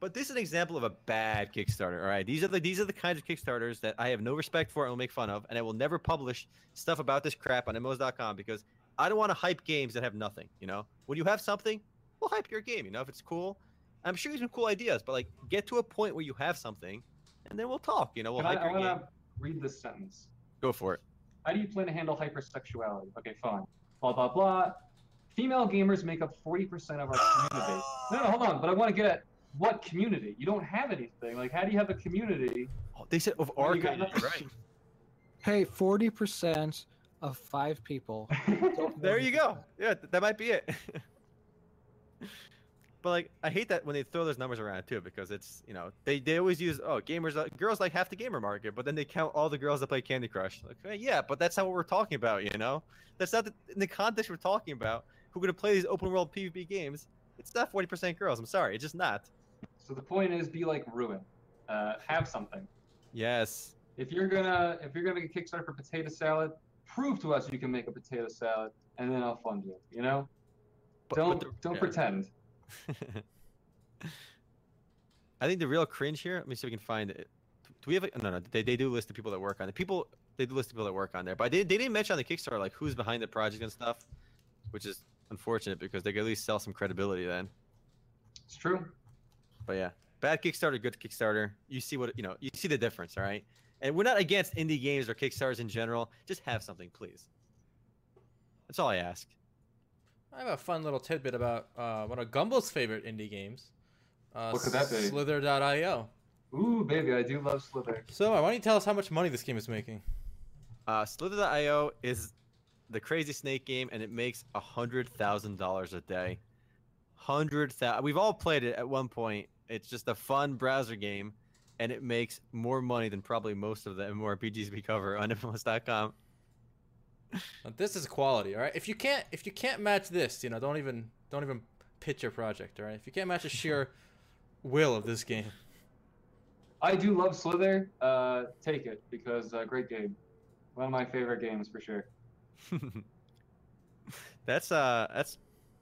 But this is an example of a bad Kickstarter. All right, these are the these are the kinds of Kickstarters that I have no respect for and will make fun of, and I will never publish stuff about this crap on MMOs.com because I don't want to hype games that have nothing. You know, when you have something, we'll hype your game. You know, if it's cool, I'm sure you have some cool ideas, but like get to a point where you have something, and then we'll talk. You know, we'll Can I, hype I your want game. to read this sentence. Go for it. How do you plan to handle hypersexuality? Okay, fine. Blah blah blah. Female gamers make up 40% of our community. No, no, hold on. But I want to get at what community? You don't have anything. Like, how do you have a community? Oh, they said of our you community, right? Hey, forty percent of five people. (laughs) There you go. Yeah, th- that might be it. (laughs) but like, I hate that when they throw those numbers around too, because it's you know they, they always use oh gamers uh, girls like half the gamer market, but then they count all the girls that play Candy Crush. Like eh, yeah, but that's not what we're talking about, you know. That's not the, in the context we're talking about. Who are gonna play these open world PvP games? It's not forty percent girls. I'm sorry, it's just not. So the point is, be like Ruin. Uh, have something. Yes. If you're gonna if you're gonna make a Kickstarter for potato salad, prove to us you can make a potato salad, and then I'll fund you. You know? But, don't but the- don't yeah. pretend. (laughs) I think the real cringe here. Let me see if we can find it. Do we have? A, no, no. They, they do list the people that work on it. People they do list the people that work on there, but they, they didn't mention on the Kickstarter like who's behind the project and stuff, which is unfortunate because they could at least sell some credibility then. It's true. But yeah, bad Kickstarter, good Kickstarter. You see what you know. You see the difference, all right? And we're not against indie games or Kickstarters in general. Just have something, please. That's all I ask. I have a fun little tidbit about uh, one of Gumby's favorite indie games. Uh, What could that be? Slither.io. Ooh, baby, I do love Slither. So, why don't you tell us how much money this game is making? Uh, Slither.io is the crazy snake game, and it makes a hundred thousand dollars a day. Hundred thousand. We've all played it at one point. It's just a fun browser game, and it makes more money than probably most of the MMORPGs we cover on MMOs.com. Now, this is quality, all right. If you can't, if you can't match this, you know, don't even, don't even pitch your project, all right. If you can't match the sheer (laughs) will of this game, I do love Slither. Uh, take it because uh, great game. One of my favorite games for sure. (laughs) that's uh, that's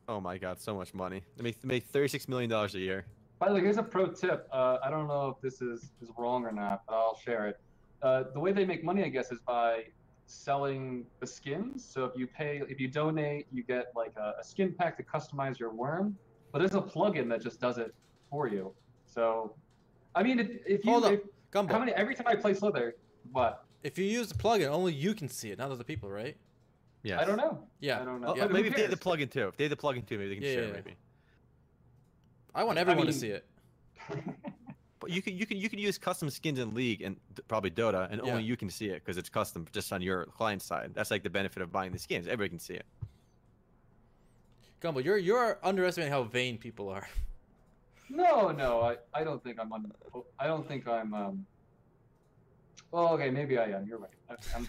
oh my god, so much money. They make, they make thirty six million dollars a year. By the way, here's a pro tip. Uh, I don't know if this is, is wrong or not, but I'll share it. Uh, the way they make money, I guess, is by selling the skins. So if you pay, if you donate, you get like a, a skin pack to customize your worm. But there's a plugin that just does it for you. So, I mean, if, if you, Hold up. if, Gumby. how many? Every time I play Slither, what? If you use the plugin, only you can see it, not other people, right? Yeah. I don't know. Yeah. I don't know. Oh, Yeah, maybe if they had the plugin too. If they had the plugin too, maybe they can Yeah, share. yeah, yeah. Maybe. I want I everyone mean- to see it. (laughs) But you can you can you can use custom skins in League and probably Dota, and Yeah. only you can see it because it's custom just on your client side. That's like the benefit of buying the skins. Everybody can see it. Gumby, you're you're underestimating how vain people are. (laughs) No, no, I, I don't think I'm on. I don't think I'm. Um, well, okay, maybe I am. You're right. I, I'm,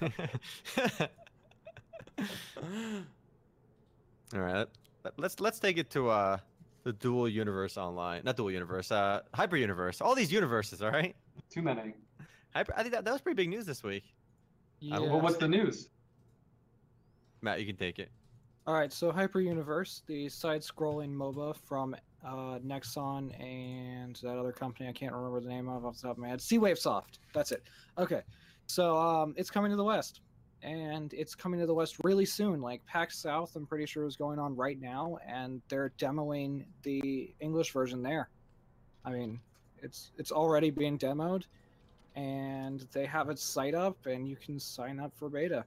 (laughs) All right, let- let's let's take it to uh the dual universe online, not dual universe, uh hyper universe. All these universes, all right. too many. Hyper, I think that, that was pretty big news this week. Yeah. Well, what's the news? Matt, you can take it. All right, so Hyper Universe, the side-scrolling MOBA from uh, Nexon and that other company I can't remember the name of off the top of my head. CWaveSoft. That's it. Okay, so um, it's coming to the West, and it's coming to the West really soon. Like PAX South, I'm pretty sure is going on right now, and they're demoing the English version there. I mean, it's it's already being demoed, and they have its site up, and you can sign up for beta.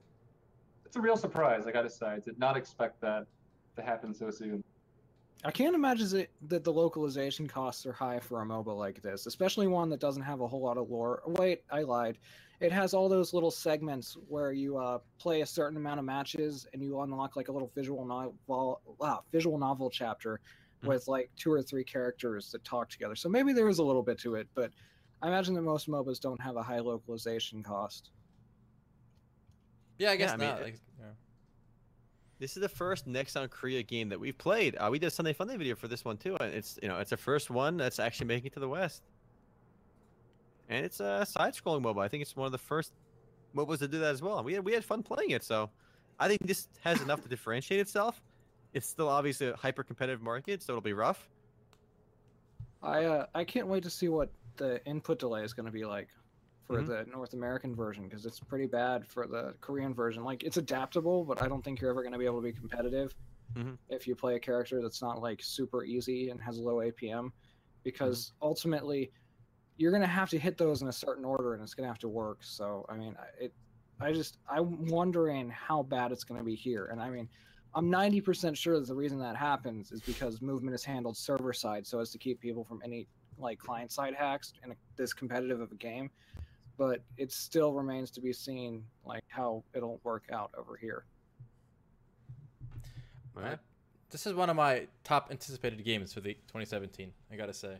It's a real surprise. I gotta say, I did not expect that to happen so soon. I can't imagine that the localization costs are high for a MOBA like this, especially one that doesn't have a whole lot of lore. Wait, I lied. It has all those little segments where you uh, play a certain amount of matches and you unlock like a little visual novel, ah, visual novel chapter Mhm. with like two or three characters that talk together. So maybe there is a little bit to it, but I imagine that most MOBAs don't have a high localization cost. Yeah, I guess I mean, not. it- like, yeah. This is the first Nexon Korea game that we've played. Uh, we did a Sunday Funday video for this one too, it's you know it's the first one that's actually making it to the West. And it's a side-scrolling MOBA. I think it's one of the first MOBAs to do that as well. And we had we had fun playing it, so I think this has enough to differentiate itself. It's still obviously a hyper-competitive market, so it'll be rough. I uh, I can't wait to see what the input delay is going to be like for Mhm. the North American version because it's pretty bad for the Korean version. Like it's adaptable, but I don't think you're ever going to be able to be competitive Mhm. if you play a character that's not like super easy and has low APM, because ultimately you're going to have to hit those in a certain order and it's going to have to work. So I mean, I- it I just I'm wondering how bad it's going to be here, and I mean. I'm 90% sure that the reason that happens is because movement is handled server side so as to keep people from any like client side hacks in a, this competitive of a game. But it still remains to be seen like how it'll work out over here. All right. This is one of my top anticipated games for the 2017. I gotta say,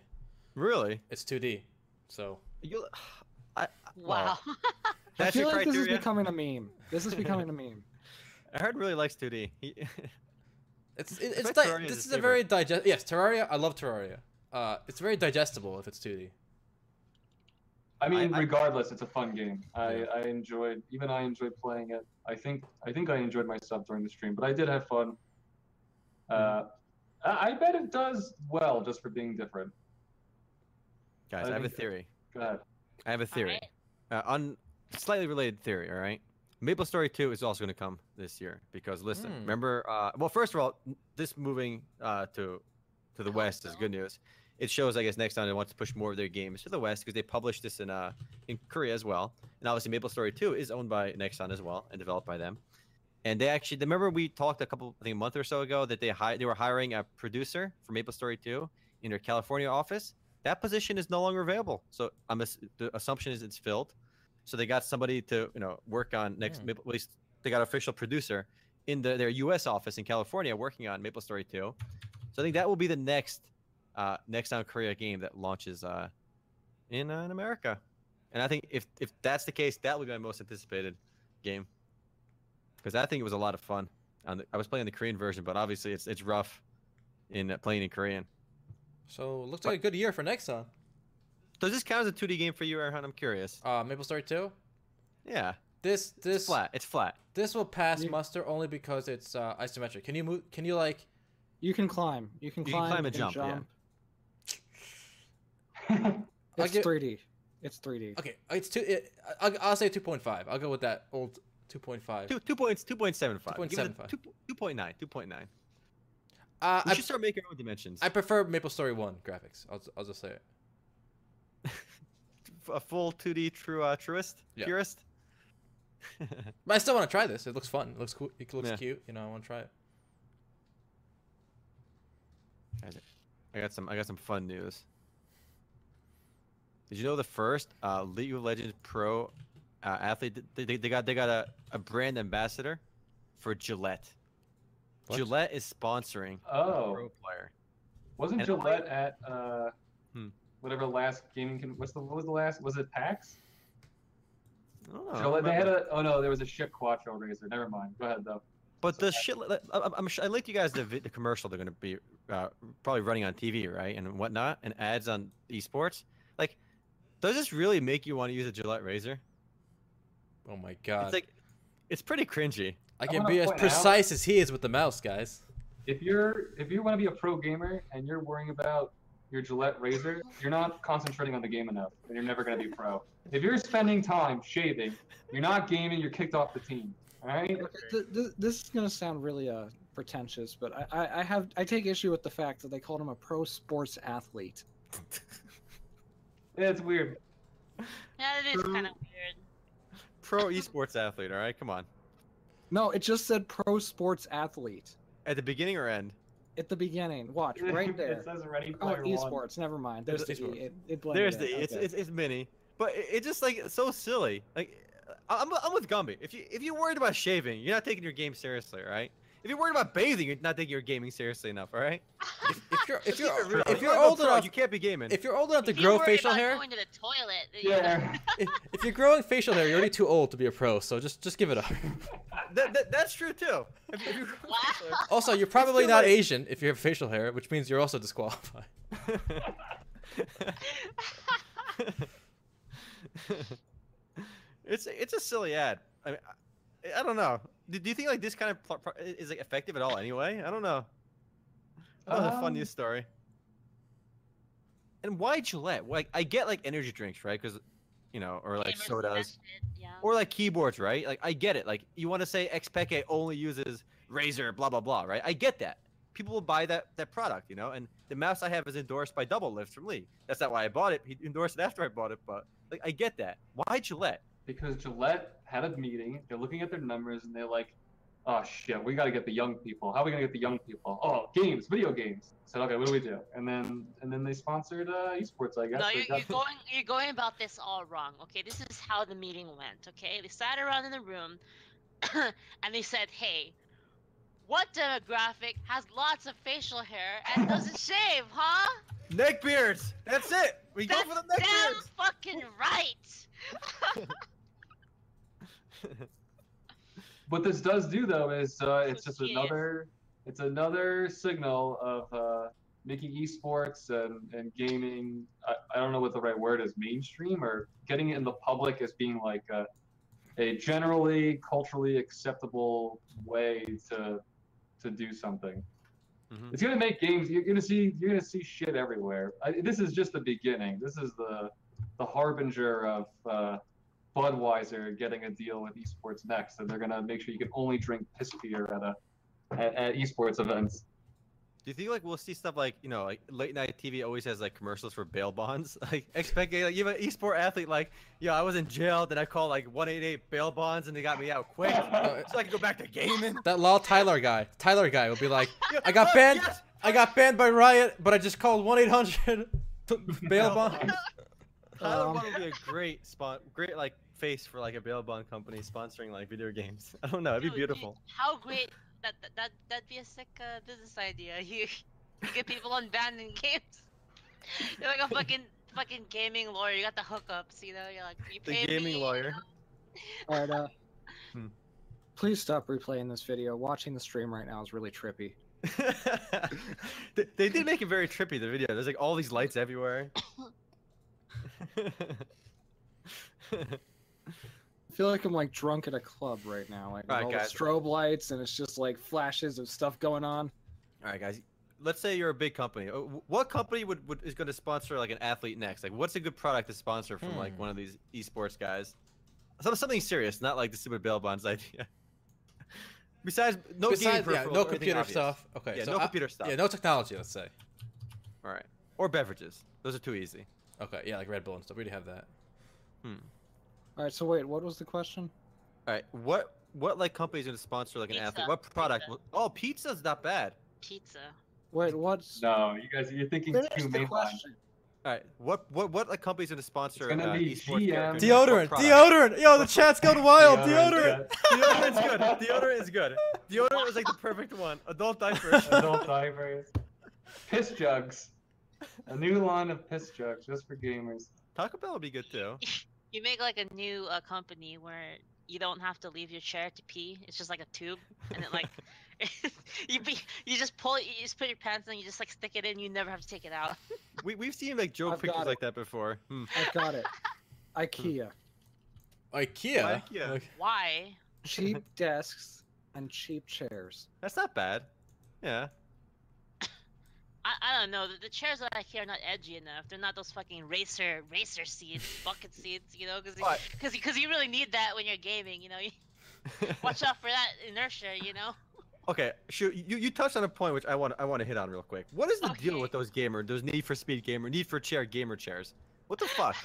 Really? it's 2D, so You, (sighs) I, Wow. (laughs) that's I feel your like this is becoming a meme. This is becoming a (laughs) meme. I heard really likes 2D. He- (laughs) it's it, I it's bet di- is this is a very digest. Yes, Terraria. I love Terraria. Uh, it's very digestible if it's 2D. I mean, I- regardless, it's a fun game. I, I enjoyed, even I enjoyed playing it. I think I think I enjoyed myself during the stream, but I did have fun. Uh, I, I bet it does well just for being different. Guys, I I have a theory. Go ahead. I have a theory. Uh, on slightly related theory, all right. Maple Story 2 is also going to come this year because listen, Hmm. remember uh, well first of all, this moving uh, to to the I hope west is good news. It shows I guess next time they want to push more of their games to the west because they published this in uh in Korea as well. And obviously Maple Story 2 is owned by Nexon as well and developed by them. And they actually remember we talked a couple I think a month or so ago that they hi- they were hiring a producer for Maple Story 2 in their California office. That position is no longer available. So I'm ass- the assumption is it's filled. So they got somebody to you know work on next. Hmm. Maple, at least they got an official producer in the, their U.S. office in California working on Maple Story 2. So I think that will be the next uh, Nexon Korea game that launches uh, in uh, in America. And I think if if that's the case, that would be my most anticipated game because I think it was a lot of fun. On the, I was playing the Korean version, but obviously it's it's rough in uh, playing in Korean. So looks like a good year for Nexon. Does this count as a 2D game for you, Erhan? I'm curious. Uh, MapleStory 2? Yeah. This this it's flat. It's flat. This will pass muster only because it's uh, isometric. Can you move? Can you like? You can climb. You can climb. You climb a jump. jump. Yeah. (laughs) it's get, 3D. It's 3D. Okay, it's two. It, I'll, I'll say 2.5. I'll go with that old 2.5. Two, two points. 2.75. 2.75. 2.9. 2.9. Uh, We I, should start making our own dimensions. I prefer Maple Story One graphics. I'll, I'll just say it. (laughs) a full 2D true uh, truest Yeah. purist. (laughs) But I still want to try this. It looks fun. It looks cool. It looks Yeah. cute. You know, I want to try it. I got some. I got some fun news. Did you know the first uh, League of Legends pro uh, athlete? They, they, they got they got a, a brand ambassador for Gillette. What? Gillette is sponsoring oh, pro player. wasn't And- Gillette at uh, Hmm. whatever last gaming? Con- what's the what was the last? Was it PAX? I don't know, Gillette. They had a. Oh no, there was a Schick Quattro razor. Never mind. Go ahead though. But the shit. I, I'm, I'm, I linked you guys the, the commercial they're gonna be uh, probably running on TV, right, and whatnot, and ads on esports. Like, does this really make you want to use a Gillette razor? Oh my god! It's like, it's pretty cringy. I I can wanna be as point out- precise as he is with the mouse, guys. If you're if you want to be a pro gamer and you're worrying about your Gillette razor, you're not concentrating on the game enough, and you're never gonna be pro. If you're spending time shaving, you're not gaming. You're kicked off the team. All right. Okay, th- th- this is gonna sound really uh pretentious, but I, I, I have I take issue with the fact that they called him a pro sports athlete. Yeah, it's weird. Yeah, it is kind of weird. Pro esports athlete. All right, come on. No, it just said pro sports athlete At the beginning or end? at the beginning. Watch (laughs) right there. it says Ready Oh, Player One. esports. Never mind. There's the There's E. It, it blended There's in. the. It's, Okay. it's it's mini, but it, it's just like so silly. Like, I- I'm I'm with Gumby. If you if you're worried about shaving, you're not taking your game seriously, all right? If you're worried about bathing, you're not taking your gaming seriously enough, all right? If, (laughs) if you're if you're Keep it real. if You you're old enough you can't be gaming. if you're old enough to If grow facial about hair, Going to the toilet. then, you know. Yeah. (laughs) if, if you're growing facial hair, you're already too old to be a pro. So just just give it up. (laughs) that, that, that's true too. If, if you- Wow. Also, you're probably not like- Asian if you have facial hair, which means you're also disqualified. it's it's a silly ad. I mean, I, I don't know. Do, do you think like this kind of pl- pro- is like effective at all? Anyway, I don't know. Oh, a fun Um, news story. And why Gillette? Like, I get like energy drinks, right? Because, you know, or like Gamers sodas, invested, Yeah. or like keyboards, right? Like, I get it. Like, you want to say Xpeke only uses Razer, blah blah blah, right? I get that. People will buy that that product, you know. And the mouse I have is endorsed by Doublelift from Lee. That's not why I bought it. He endorsed it after I bought it, but like, I get that. Why Gillette? because Gillette had a meeting. They're looking at their numbers and they're like, "Oh shit, we got to get the young people. How are we gonna get the young people? Oh, games, video games." I said, "Okay, what do we do?" And then and then they sponsored uh, esports, I guess. No, you're, you're going you're going about this all wrong. Okay, this is how the meeting went. Okay, they sat around in the room, (coughs) and they said, "Hey, what demographic has lots of facial hair and doesn't (laughs) shave, huh?" Neck beards. That's it. We go for the neck damn beards. fucking right. (laughs) (laughs) (laughs) What this does do though is uh, it's just serious. another it's another signal of uh, making esports and, and gaming. I, I don't know what the right word is, mainstream or getting it in the public as being like a, a generally culturally acceptable way to to do something. Mhm. It's gonna make games. You're gonna see. You're gonna see shit everywhere. I, this is just the beginning. This is the the harbinger of uh, Budweiser getting a deal with esports next, and they're gonna make sure you can only drink piss beer at a at, at esports events. Do you think like we'll see stuff like you know like late night TV always has like commercials for bail bonds? (laughs) Like expect like you have an esport athlete like yeah I was in jail then I called like one eight eight bail bonds and they got me out quick (laughs) so I can go back to gaming. That lol Tyler guy, Tyler guy will be like, (laughs) I got banned. yes, I got banned by Riot, but I just called one eight hundred bail Bail bonds. Tyler Um, Bond would be a great spot, great like face for like a bail bond company sponsoring like video games. (laughs) I don't know, it'd be Dude, beautiful. How great that that that that'd be a sick uh, business idea. (laughs) You, you get people unbanned in games. (laughs) You're like a fucking fucking gaming lawyer. You got the hookups, you know. You're like you The pay gaming me, you lawyer. know? All right, uh, Hmm. please stop replaying this video. Watching the stream right now is really trippy. they, they did make it very trippy. The video. There's like all these lights everywhere. Feel like I'm like drunk at a club right now, like Alright, all guys. the strobe lights, and it's just like flashes of stuff going on. All right, guys. Let's say you're a big company. Uh, What company would, would is going to sponsor like an athlete next? Like, what's a good product to sponsor from like Hmm. one of these esports guys? Some, something serious, not like the stupid bail bonds (laughs) idea. Besides, no game Besides, yeah, no or anything computer obvious. stuff. Okay, Yeah, so no I- computer stuff. Yeah, no technology. Let's say. All right, or beverages. Those are too easy. Okay, yeah, like Red Bull and stuff. We already have that. Hmm. All right, so wait, what was the question? All right, what what like companies going to sponsor like an Pizza, athlete? What product? pizza. Oh, pizza's not bad. Pizza. Wait, what's No, you guys, you're thinking finish too the mainline. question? All right, what what what like companies going to sponsor? It's gonna uh, be GM. Deodorant, What product? deodorant. Yo, the chat's going wild. Deodorant. Deodorant. Deodorant's good. Deodorant is good. Deodorant is like the perfect one. Adult diapers. (laughs) Adult diapers. Piss jugs. A new line of piss jugs just for gamers. Taco Bell would be good too. (laughs) You make like a new uh, company where you don't have to leave your chair to pee. It's just like a tube, and it like (laughs) (laughs) you be, you just pull it. You just put your pants on. You just like stick it in. You never have to take it out. (laughs) We we've seen like joke I've pictures like that before. Hmm. I got it. IKEA, IKEA. IKEA. Okay. Why? cheap desks and cheap chairs. That's not bad. Yeah. I, I don't know. The, the chairs that I hear are not edgy enough. They're not those fucking racer racer seats, bucket (laughs) seats. You know, because because because you really need that when you're gaming. You know, you, (laughs) watch out for that inertia. You know. (laughs) okay, shoot. You, you touched on a point which I want I want to hit on real quick. What is the deal with those gamer, those Need for Speed gamer, Need for Chair gamer chairs? What the fuck?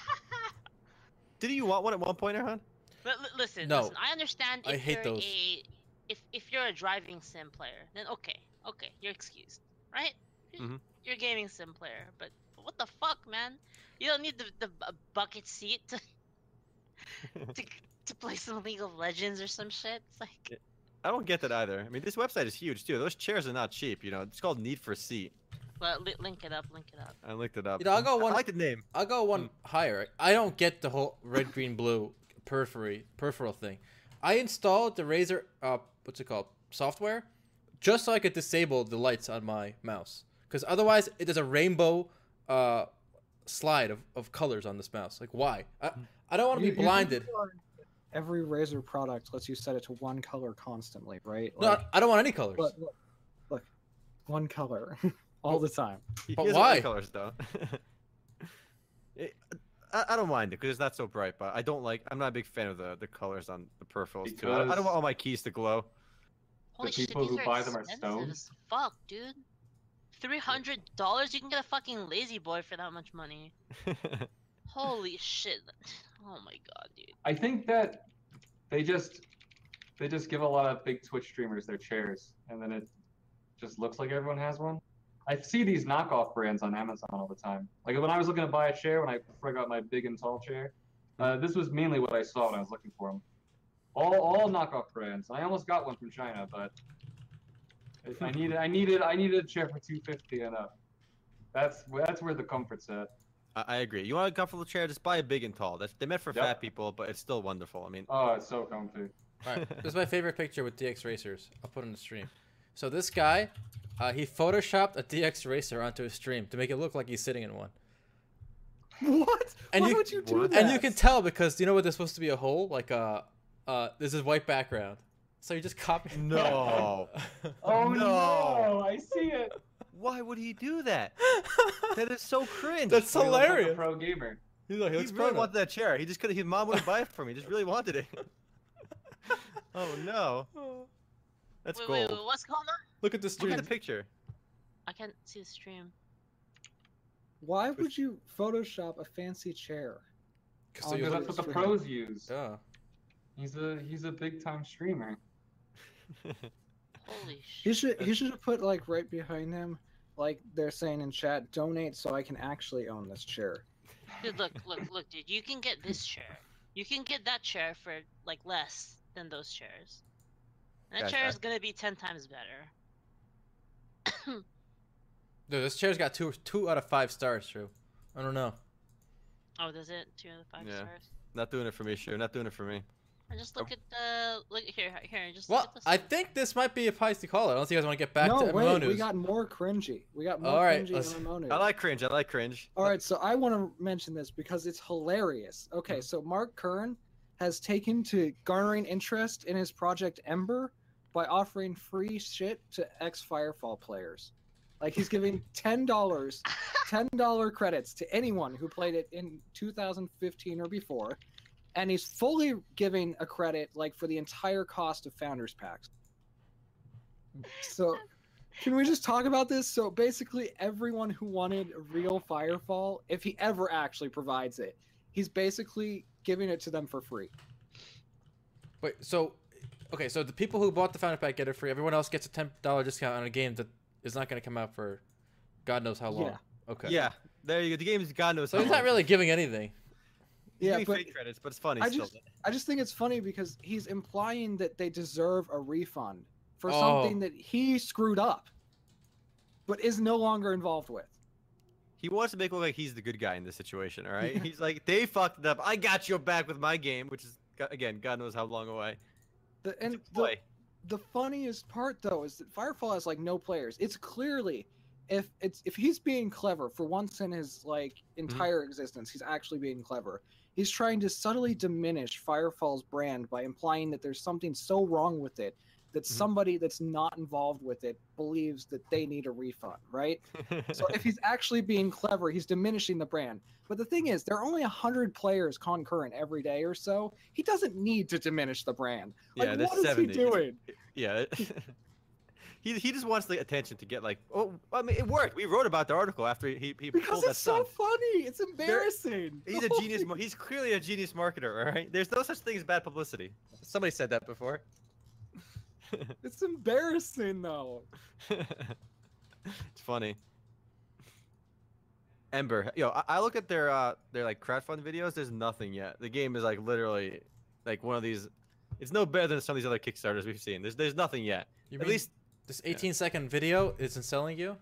Didn't you want one at one point, Erhan? But li- listen, No. listen. I understand if I hate you're those. a if if you're a driving sim player, then okay, okay, you're excused, right? You're- Mhm. You're a gaming sim player, but what the fuck, man? You don't need the the bu- bucket seat to (laughs) to to play some League of Legends or some shit. It's like I don't get that either. I mean, this website is huge too. Those chairs are not cheap. You know, it's called Need for Seat. well, li- link it up, link it up. I looked it up. You know, I'll go one- I like the name. I'll go one higher. I don't get the whole red, green, blue periphery peripheral thing. I installed the Razer uh what's it called software just so I could disable the lights on my mouse because otherwise it does a rainbow uh slide of, of colors on this mouse. Like why? I, I don't want to be blinded. Every Razer product lets you set it to one color constantly, right? No, I don't want any colors. but look, look, one color (laughs) all the time. He But he doesn't why? colors though? (laughs) It- I, I don't mind it because it's not so bright, but I don't like. I'm not a big fan of the, the colors on the peripherals too. I, I don't want all my keys to glow. Holy people shit, who buy them are expensive stoned? Fuck, dude. Three hundred dollars? You can get a fucking La-Z-Boy for that much money. (laughs) Holy shit! Oh my god, dude. I think that they just they just give a lot of big Twitch streamers their chairs, and then it just looks like everyone has one. I see these knockoff brands on Amazon all the time. Like when I was looking to buy a chair, when I before I got my big and tall chair, uh, this was mainly what I saw when I was looking for them. All all knockoff brands. I almost got one from China, but I- I needed I needed I needed a chair for 250 and up. That's that's where the comfort's at. I, I agree. You want a comfortable chair? Just buy a big and tall. That's they're meant for Yep. fat people, but it's still wonderful. I mean, Oh, it's so comfy. All right, this is my favorite picture with DXRacers. I'll put it in the stream. So this guy, uh, he photoshopped a DXRacer onto his stream to make it look like he's sitting in one. What? And Why you- would you do What? that? And you can tell because you know what? There's supposed to be a hole, like uh, uh, this is white background. So you just copy. (laughs) No. (laughs) Oh No. no! I see it. why would he do that? That is so cringe. That's He looks like a hilarious. pro gamer. He's like, he he really wanted that chair. He just couldn't. His mom wouldn't buy it for me. He just really wanted it. (laughs) oh no, now. that's wait, gold. wait, wait, what's going on? Look at the Look stream. at the picture. I can't see the stream. Why would you Photoshop a fancy chair? So Oh, you Because no, that's what the stream. pros use. yeah. He's a he's a big time streamer. Holy (laughs) He shit. should he should have put like right behind him, like they're saying in chat, donate so I can actually own this chair. Dude, look, look, look, dude. You can get this chair. You can get that chair for like less than those chairs. And that Guys, chair I- is gonna be ten times better. (coughs) Dude, this chair's got two two out of five stars. True. I don't know. Oh, does it? Two out of five Yeah. stars. Not doing it for me, sure. Not doing it for me. And just look oh. at the look here, here. Just look Well, at this. I think this might be a feisty caller. Unless you guys want to get back no, to wait, MMO we got more cringy. We got more All right, cringy let's- MMO news. I like cringe. I like cringe. All right, so I want to mention this because it's hilarious. Okay, mm-hmm. so Mark Kern has taken to garnering interest in his project Ember by offering free shit to ex Firefall players. Like he's giving (laughs) ten dollars, ten dollar credits to anyone who played it in 2015 or before, and he's fully giving a credit like for the entire cost of Founders Packs. So, can we just talk about this? So basically, everyone who wanted a real Firefall, if he ever actually provides it, he's basically giving it to them for free. Wait, so okay, so the people who bought the founder pack get it free. Everyone else gets a ten dollar discount on a game that is not going to come out for God knows how long. Yeah. Okay. Yeah, there you go. The game is God knows So how he's not really giving anything. Yeah, fake credits, but it's funny I still. just- I just think it's funny because he's implying that they deserve a refund for Oh. something that he screwed up, but is no longer involved with. He wants to make it look like he's the good guy in this situation. All right, (laughs) he's like they fucked it up. I got your back with my game, which is again, God knows how long away. The, and the, the funniest part though is that Firefall has like no players. It's clearly if it's if he's being clever for once in his like mm-hmm. entire existence, he's actually being clever. He's trying to subtly diminish Firefall's brand by implying that there's something so wrong with it that Mhm. somebody that's not involved with it believes that they need a refund, right? So if (laughs) he's actually being clever, he's diminishing the brand. But the thing is, there are only 100 players concurrent every day or so. He doesn't need to diminish the brand. Like, yeah, what is 70. he doing? Yeah. (laughs) he, he just wants the attention to get like oh I mean it worked. We wrote about the article after he he Because pulled that it's so stunt. funny. It's embarrassing. (laughs) He's a genius. He's clearly a genius marketer. All right. There's no such thing as bad publicity. Somebody said that before. (laughs) It's embarrassing though. (laughs) it's funny. Ember, yo, I, I look at their uh their like crowdfund videos. There's nothing yet. The game is like literally like one of these. It's no better than some of these other Kickstarters we've seen. There's there's nothing yet. You At mean least this 18 second video isn't selling you?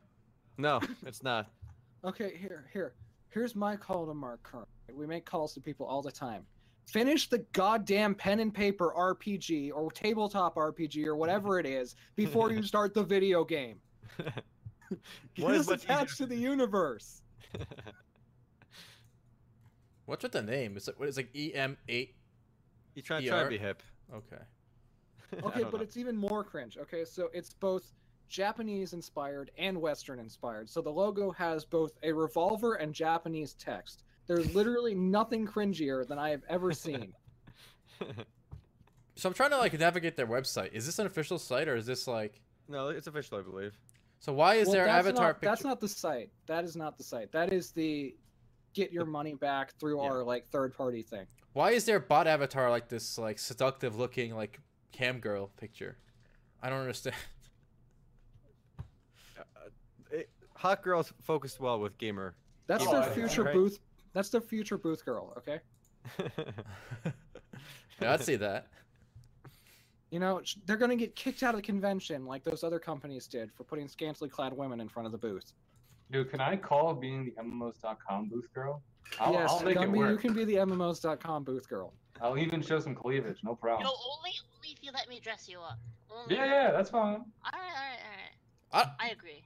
no, it's not. (laughs) Okay, here, here. Here's my call to Mark Kern. We make calls to people all the time. Finish the goddamn pen and paper RPG or tabletop RPG or whatever it is before you (laughs) start the video game. (laughs) Get us attached to the universe. What's with the name? It's like what is like EM8? You try trying to be hip. Okay. (laughs) I Okay, but know. it's even more cringe. Okay, so it's both Japanese inspired and Western inspired. So the logo has both a revolver and Japanese text. There's (laughs) literally nothing cringier than I have ever seen. (laughs) So I'm trying to like navigate their website. Is this an official site or is this like? no, it's official, I believe. So why is Well, their avatar not, picture? That's not the site. That is not the site. That is the get your money back through Yeah. our like third party thing. Why is their bot avatar like this like seductive looking like cam girl picture? I don't understand. Uh, it, hot girls focused well with gamer. That's Oh, their future Right. booth. That's their future booth girl. Okay. (laughs) (laughs) yeah, I'd see that. You know they're gonna get kicked out of the convention like those other companies did for putting scantily clad women in front of the booth. Dude, can I call being the MMOs.com booth girl? I'll, yes, I'll make it Gumby, you can be the MMOs.com booth girl. I'll even show some cleavage, no problem. No, only only if you let me dress you up. Only. Yeah, yeah, that's fine. All right, all right, all right. I, I agree.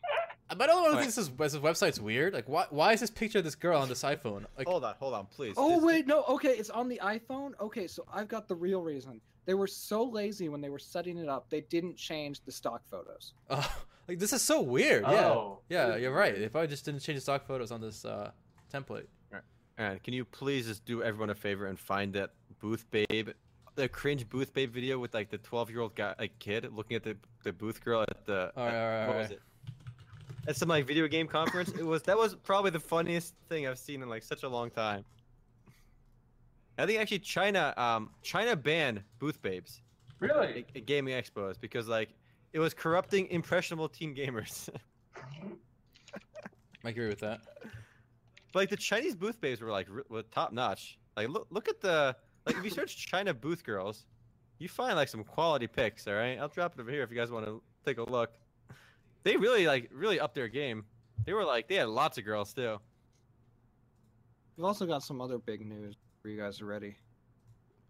am I the only one who Alright. thinks this, this website's weird? Like, why why is this picture of this girl on this iPhone? Like, hold on, hold on, please. Oh This- wait, no. Okay, it's on the iPhone. Okay, so I've got the real reason. They were so lazy when they were setting it up, they didn't change the stock photos. oh, (laughs) like this is so weird. Yeah, Oh. yeah, you're right. If I just didn't change the stock photos on this uh, template. Right. Alright, can you please just do everyone a favor and find that booth babe, the cringe booth babe video with like the 12 year old guy, like kid looking at the, the booth girl at the Alright, at- alright, what was alright. it? At some like video game conference. it was that was probably the funniest thing I've seen in like such a long time. I think actually China um China banned booth babes Really? at, at gaming expos because like it was corrupting impressionable teen gamers. I agree with that. But like the Chinese booth babes were like re- were top notch. Like look look at the like if you search China booth girls, you find like some quality pics. All right, I'll drop it over here if you guys want to take a look. They really like really upped their game. They were like they had lots of girls too. We've also got some other big news for you guys are ready.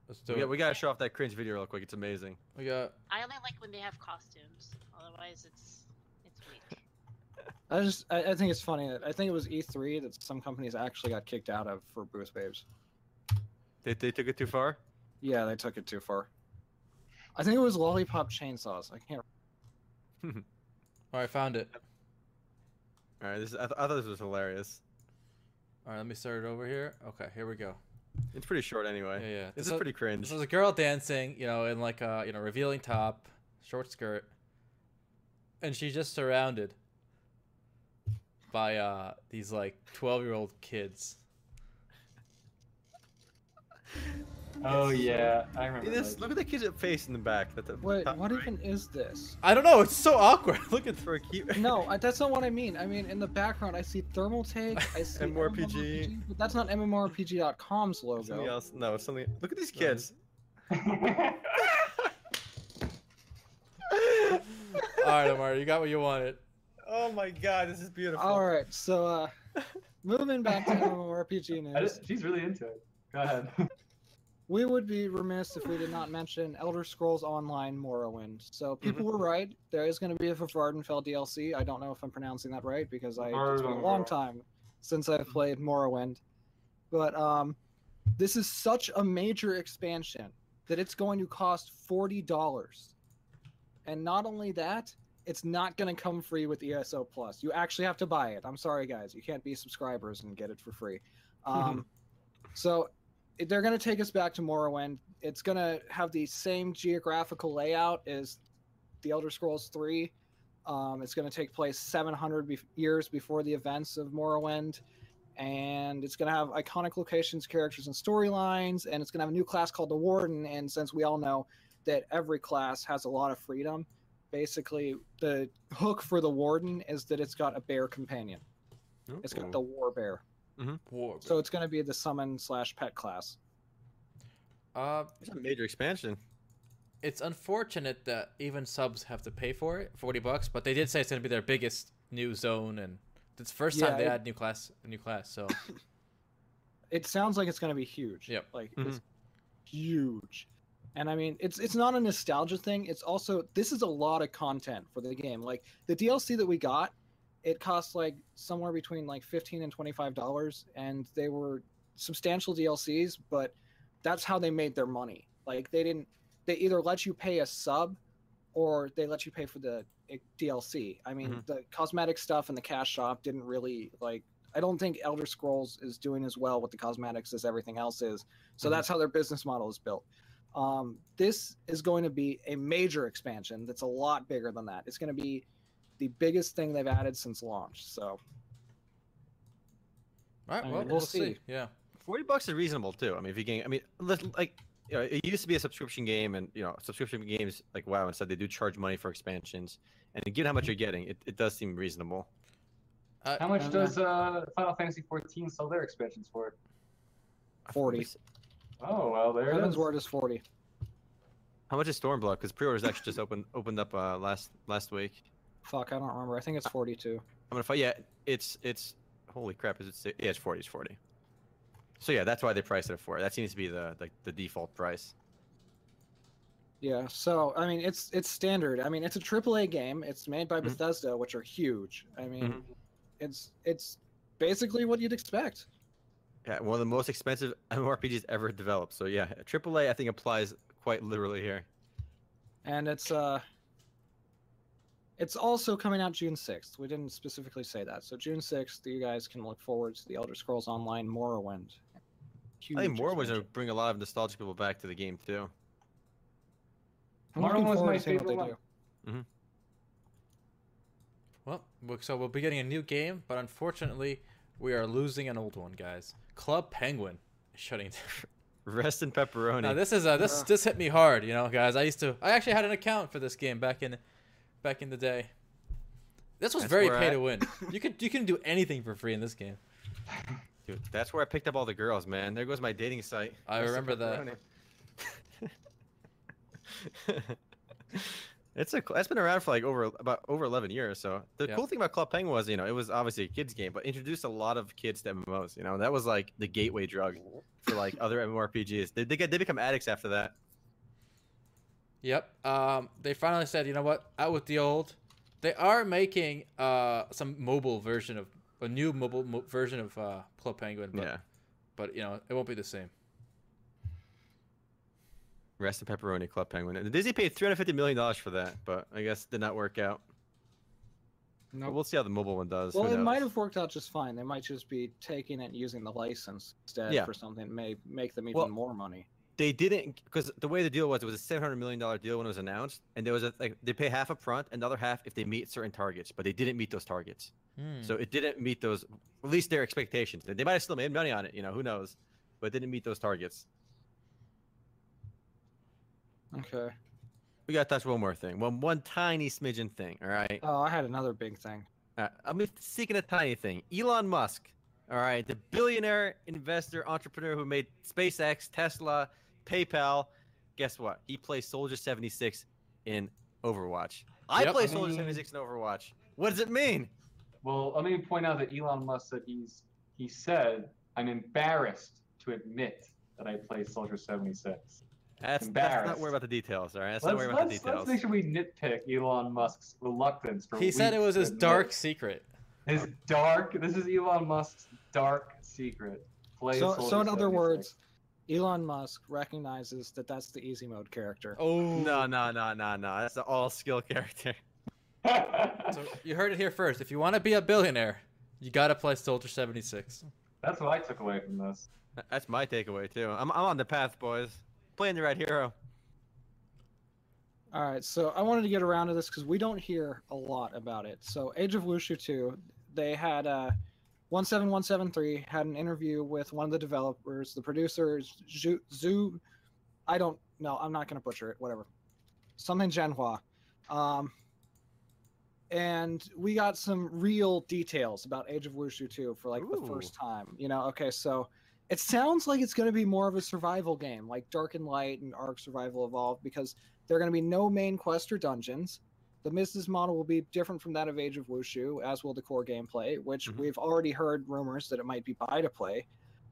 Let's do We, it. got, we gotta show off that cringe video real quick. It's amazing. We got I only like when they have costumes. Otherwise, it's it's weak. I just I, I think it's funny that I think it was E3 that some companies actually got kicked out of for booth babes. They, they took it too far. Yeah, they took it too far. I think it was lollipop chainsaws. I can't. (laughs) All right, I found it. All right, this I, th- I thought this was hilarious. All right, let me start it over here. Okay, here we go. It's pretty short anyway. Yeah, yeah. This So- is pretty cringe. This was a girl dancing, you know, in like a you know revealing top, short skirt, and she's just surrounded by uh these like twelve year old kids. (laughs) Oh yeah, I remember. See this? Look at the kid's face in the back. That the Wait, top what right. even is this? I don't know. It's so awkward. (laughs) Look at for a cute? No, that's not what I mean. I mean, in the background, I see Thermaltake. I (laughs) see MMORPG. MMORPG, but that's not MMORPG.com's something logo. else. No, something. Look at these kids. All right, Omar, you got what you wanted. oh my god, this is beautiful. All right, so uh, moving back to MMORPG I news, just- she's really into it. Go ahead. We would be remiss if we did not mention Elder Scrolls Online Morrowind. So people were right. There is going to be a Vvardenfell DLC. I don't know if I'm pronouncing that right because I it's been a long time since I've played Morrowind. But um, this is such a major expansion that it's going to cost forty dollars. And not only that, it's not going to come free with ESO Plus. You actually have to buy it. I'm sorry, guys. You can't be subscribers and get it for free. (laughs) Um, so they're going to take us back to Morrowind. It's going to have the same geographical layout as the Elder Scrolls 3. Um, it's going to take place 700 be- years before the events of Morrowind. And it's going to have iconic locations, characters, and storylines. And it's going to have a new class called the Warden. And since we all know that every class has a lot of freedom, basically the hook for the Warden is that it's got a bear companion. It's got the War Bear. War. So it's going to be the summon slash pet class. Uh, It's a major expansion. it's unfortunate that even subs have to pay for it, forty bucks. But they did say it's gonna be their biggest new zone, and it's the first time they it- add new class, a new class. So (coughs) It sounds like it's going to be huge. Yep. Like it's huge. And I mean, it's it's not a nostalgia thing. It's also this is a lot of content for the game. Like the DLC that we got, it cost like somewhere between like 15 and 25 dollars and they were substantial DLCs, but that's how they made their money. Like they didn't they either let you pay a sub or they let you pay for the eh, DLC. I mean, Mhm. the cosmetic stuff and the cash shop didn't really like I don't think Elder Scrolls is doing as well with the cosmetics as everything else is. So Mhm. that's how their business model is built. Um, this is going to be a major expansion that's a lot bigger than that. It's going to be the biggest thing they've added since launch. So all right, I well, mean, we'll, we'll see. see. Yeah. Forty bucks is reasonable too. I mean, if you get, I mean, like, you know, it used to be a subscription game, and you know, subscription games like WoW and stuff, they do charge money for expansions, and given how much you're getting, it, it does seem reasonable. Uh, How much Uh, does uh, Final Fantasy 14 sell their expansions for? 40. Oh well, there it Heaven's. Word is 40. How much is Stormblood? Because pre-orders actually just opened opened up uh, last last week. Fuck, I don't remember. I think it's 42. I'm gonna find. Yeah, it's it's. Holy crap! Is it? Yeah, it's forty. It's forty. So yeah, that's why they priced it for. That seems to be the the, the default price. Yeah, so I mean, it's it's standard. I mean, it's a AAA game. It's made by Mhm. Bethesda, which are huge. I mean, Mhm. it's it's basically what you'd expect. Yeah, one of the most expensive (laughs) MMORPGs ever developed. So yeah, AAA I think applies quite literally here. and it's uh it's also coming out June 6th. We didn't specifically say that. So June 6th, you guys can look forward to the Elder Scrolls Online Morrowind. Huge I think Morrowind's gonna bring a lot of nostalgic people back to the game too. Morrowind was forward my to seeing what they favorite do. Well, so we'll be getting a new game, but unfortunately, we are losing an old one, guys. Club Penguin is shutting down. (laughs) Rest in pepperoni. Now this is uh, this Uh. this hit me hard, you know, guys. I used to I actually had an account for this game back in back in the day. This was That's very pay I- to win. You could you can do anything for free in this game. Dude, that's where I picked up all the girls, man. There goes my dating site. I remember that. (laughs) it's a that's been around for like over about over 11 years. So the Yeah. cool thing about Club Penguin was, you know, it was obviously a kids game, but introduced a lot of kids to MMOs. You know, that was like the gateway drug for like other MMORPGs. They they, get, they become addicts after that. Yep. Um, they finally said, you know what? Out with the old. They are making uh some mobile version of a new mobile mo- version of uh Club Penguin, but yeah. but you know it won't be the same. Rest in pepperoni, Club Penguin. And the Disney paid three hundred fifty million dollars for that, but I guess it did not work out. No. But we'll see how the mobile one does. Well, it might have worked out just fine. They might just be taking it and using the license instead Yeah. for something that may make them even Well, more money. They didn't because the way the deal was, it was a seven hundred million dollar deal when it was announced, and there was a like they pay half up front, and the other half if they meet certain targets, but they didn't meet those targets. Hmm. So it didn't meet those, at least their expectations. They might have still made money on it, you know, who knows, but it didn't meet those targets. Okay. We got to touch one more thing, one one tiny smidgen thing. All right. Oh, I had another big thing. Uh, I'm just seeking a tiny thing. Elon Musk, all right, the billionaire investor entrepreneur who made SpaceX, Tesla, PayPal. Guess what? He plays Soldier 76 in Overwatch. I Yep. play I Soldier mean- 76 in Overwatch. What does it mean? Well, let me point out that Elon Musk said he's he said I'm embarrassed to admit that I play Soldier 76. That's, that's not worry about the details, all right? That's not Let's, not worry about the let's, details. let's make sure we nitpick Elon Musk's reluctance. For he said it was to his admit dark secret. His dark. This is Elon Musk's dark secret. Play So, Soldier so in other 76. words, Elon Musk recognizes that that's the easy mode character. Oh No, no, no, no, no. That's an all skill character. (laughs) (laughs) So you heard it here first. If you want to be a billionaire, you gotta play Soldier 76. That's what I took away from this. That's my takeaway too. I'm, I'm on the path, boys. Playing the right hero. All right, so I wanted to get around to this because we don't hear a lot about it. So Age of Wushu 2, they had uh, 17173 had an interview with one of the developers, the producers, Zhu, I don't know, I'm not going to butcher it, whatever. Something Genhua. Um, and we got some real details about Age of Wushu 2 for like the first time. You know, okay, so it sounds like it's going to be more of a survival game, like Dark and Light and Ark Survival Evolved, because there are going to be no main quest or dungeons. The business model will be different from that of Age of Wushu, as will the core gameplay, which Mhm. we've already heard rumors that it might be buy to play.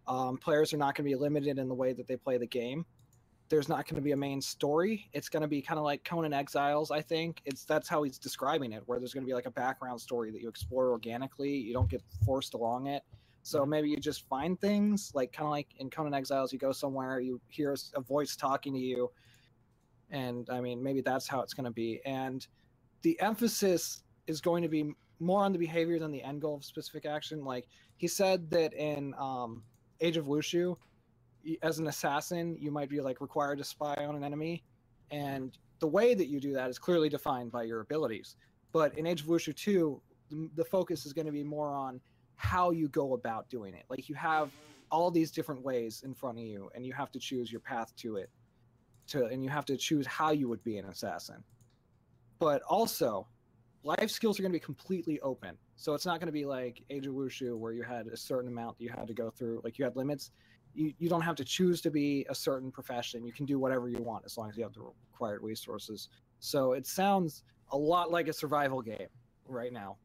Um, players are not going to be limited in the way that they play the game. There's not going to be a main story. It's going to be kind of like Conan Exiles, I think. It's that's how he's describing it, where there's going to be like a background story that you explore organically. You don't get forced along it. So maybe you just find things like kind of like in Conan Exiles, you go somewhere, you hear a voice talking to you, and I mean maybe that's how it's going to be. And the emphasis is going to be more on the behavior than the end goal of specific action. Like he said that in um, Age of Wushu, as an assassin, you might be like required to spy on an enemy, and the way that you do that is clearly defined by your abilities. But in Age of Wushu 2, the, the focus is going to be more on how you go about doing it. Like you have all these different ways in front of you, and you have to choose your path to it. To and you have to choose how you would be an assassin. But also, life skills are going to be completely open. So it's not going to be like Age of Wushu where you had a certain amount that you had to go through. Like you had limits. You, you don't have to choose to be a certain profession. You can do whatever you want as long as you have the required resources. So it sounds a lot like a survival game right now.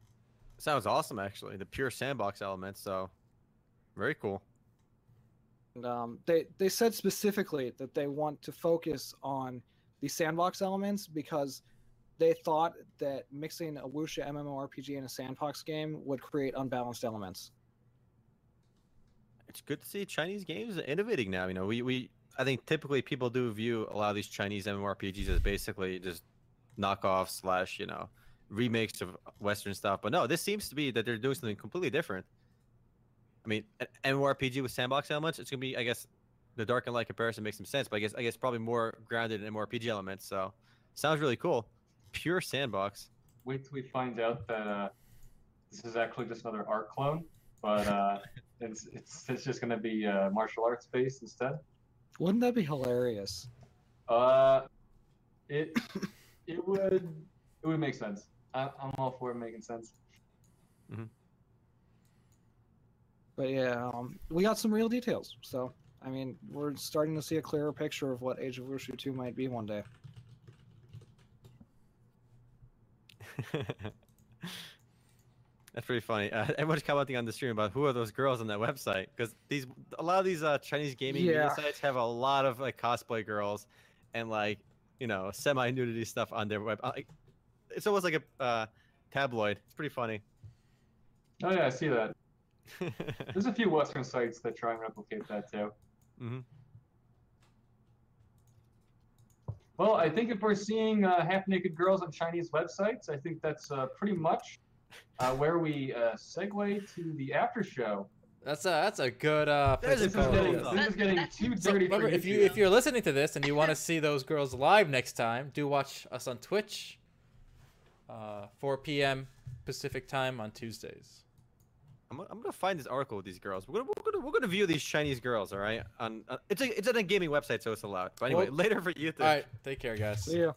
Sounds awesome, actually. The pure sandbox element. So, very cool. And, um, they they said specifically that they want to focus on the sandbox elements because they thought that mixing a wuxia MMORPG and a sandbox game would create unbalanced elements. It's good to see Chinese games innovating now. You know, we, we I think typically people do view a lot of these Chinese MMORPGs as basically just knockoffs slash you know remakes of Western stuff. But no, this seems to be that they're doing something completely different. I mean, an MMORPG with sandbox elements, it's gonna be, I guess, the Dark and Light comparison makes some sense. But I guess I guess probably more grounded in MMORPG elements. So sounds really cool. Pure sandbox. Wait till we find out that uh, this is actually just another Ark clone, but uh, (laughs) it's, it's it's just gonna be uh, martial arts based instead. Wouldn't that be hilarious? Uh, it (laughs) it would it would make sense. I, I'm all for it making sense. But yeah, um, we got some real details. So I mean, we're starting to see a clearer picture of what Age of Wushu 2 might be one day. (laughs) That's pretty funny. Uh, (laughs) everyone's commenting on the stream about who are those girls on that website because these a lot of these uh, Chinese gaming media Yeah. sites have a lot of like cosplay girls and like you know semi nudity stuff on their web. uh, Like, it's almost like a uh, tabloid. It's pretty funny. Oh yeah, I see that. (laughs) There's a few Western sites that try and replicate that too. hmm Well, I think if we're seeing uh, half-naked girls on Chinese websites, I think that's uh, pretty much uh, where we uh, segue to the after show. That's a that's a good uh. There's a to This is getting, this is getting That's- too So dirty remember, for if you if you're listening to this and you want to see those girls live next time, do watch us on Twitch. Uh, 4 p.m. Pacific time on Tuesdays. I'm, gonna- I'm gonna find this article with these girls. We're gonna we're gonna, we're gonna view these Chinese girls. All right. On uh, it's a it's on a gaming website, so it's allowed. But anyway, Well- later for you. All right, take care, guys. See ya.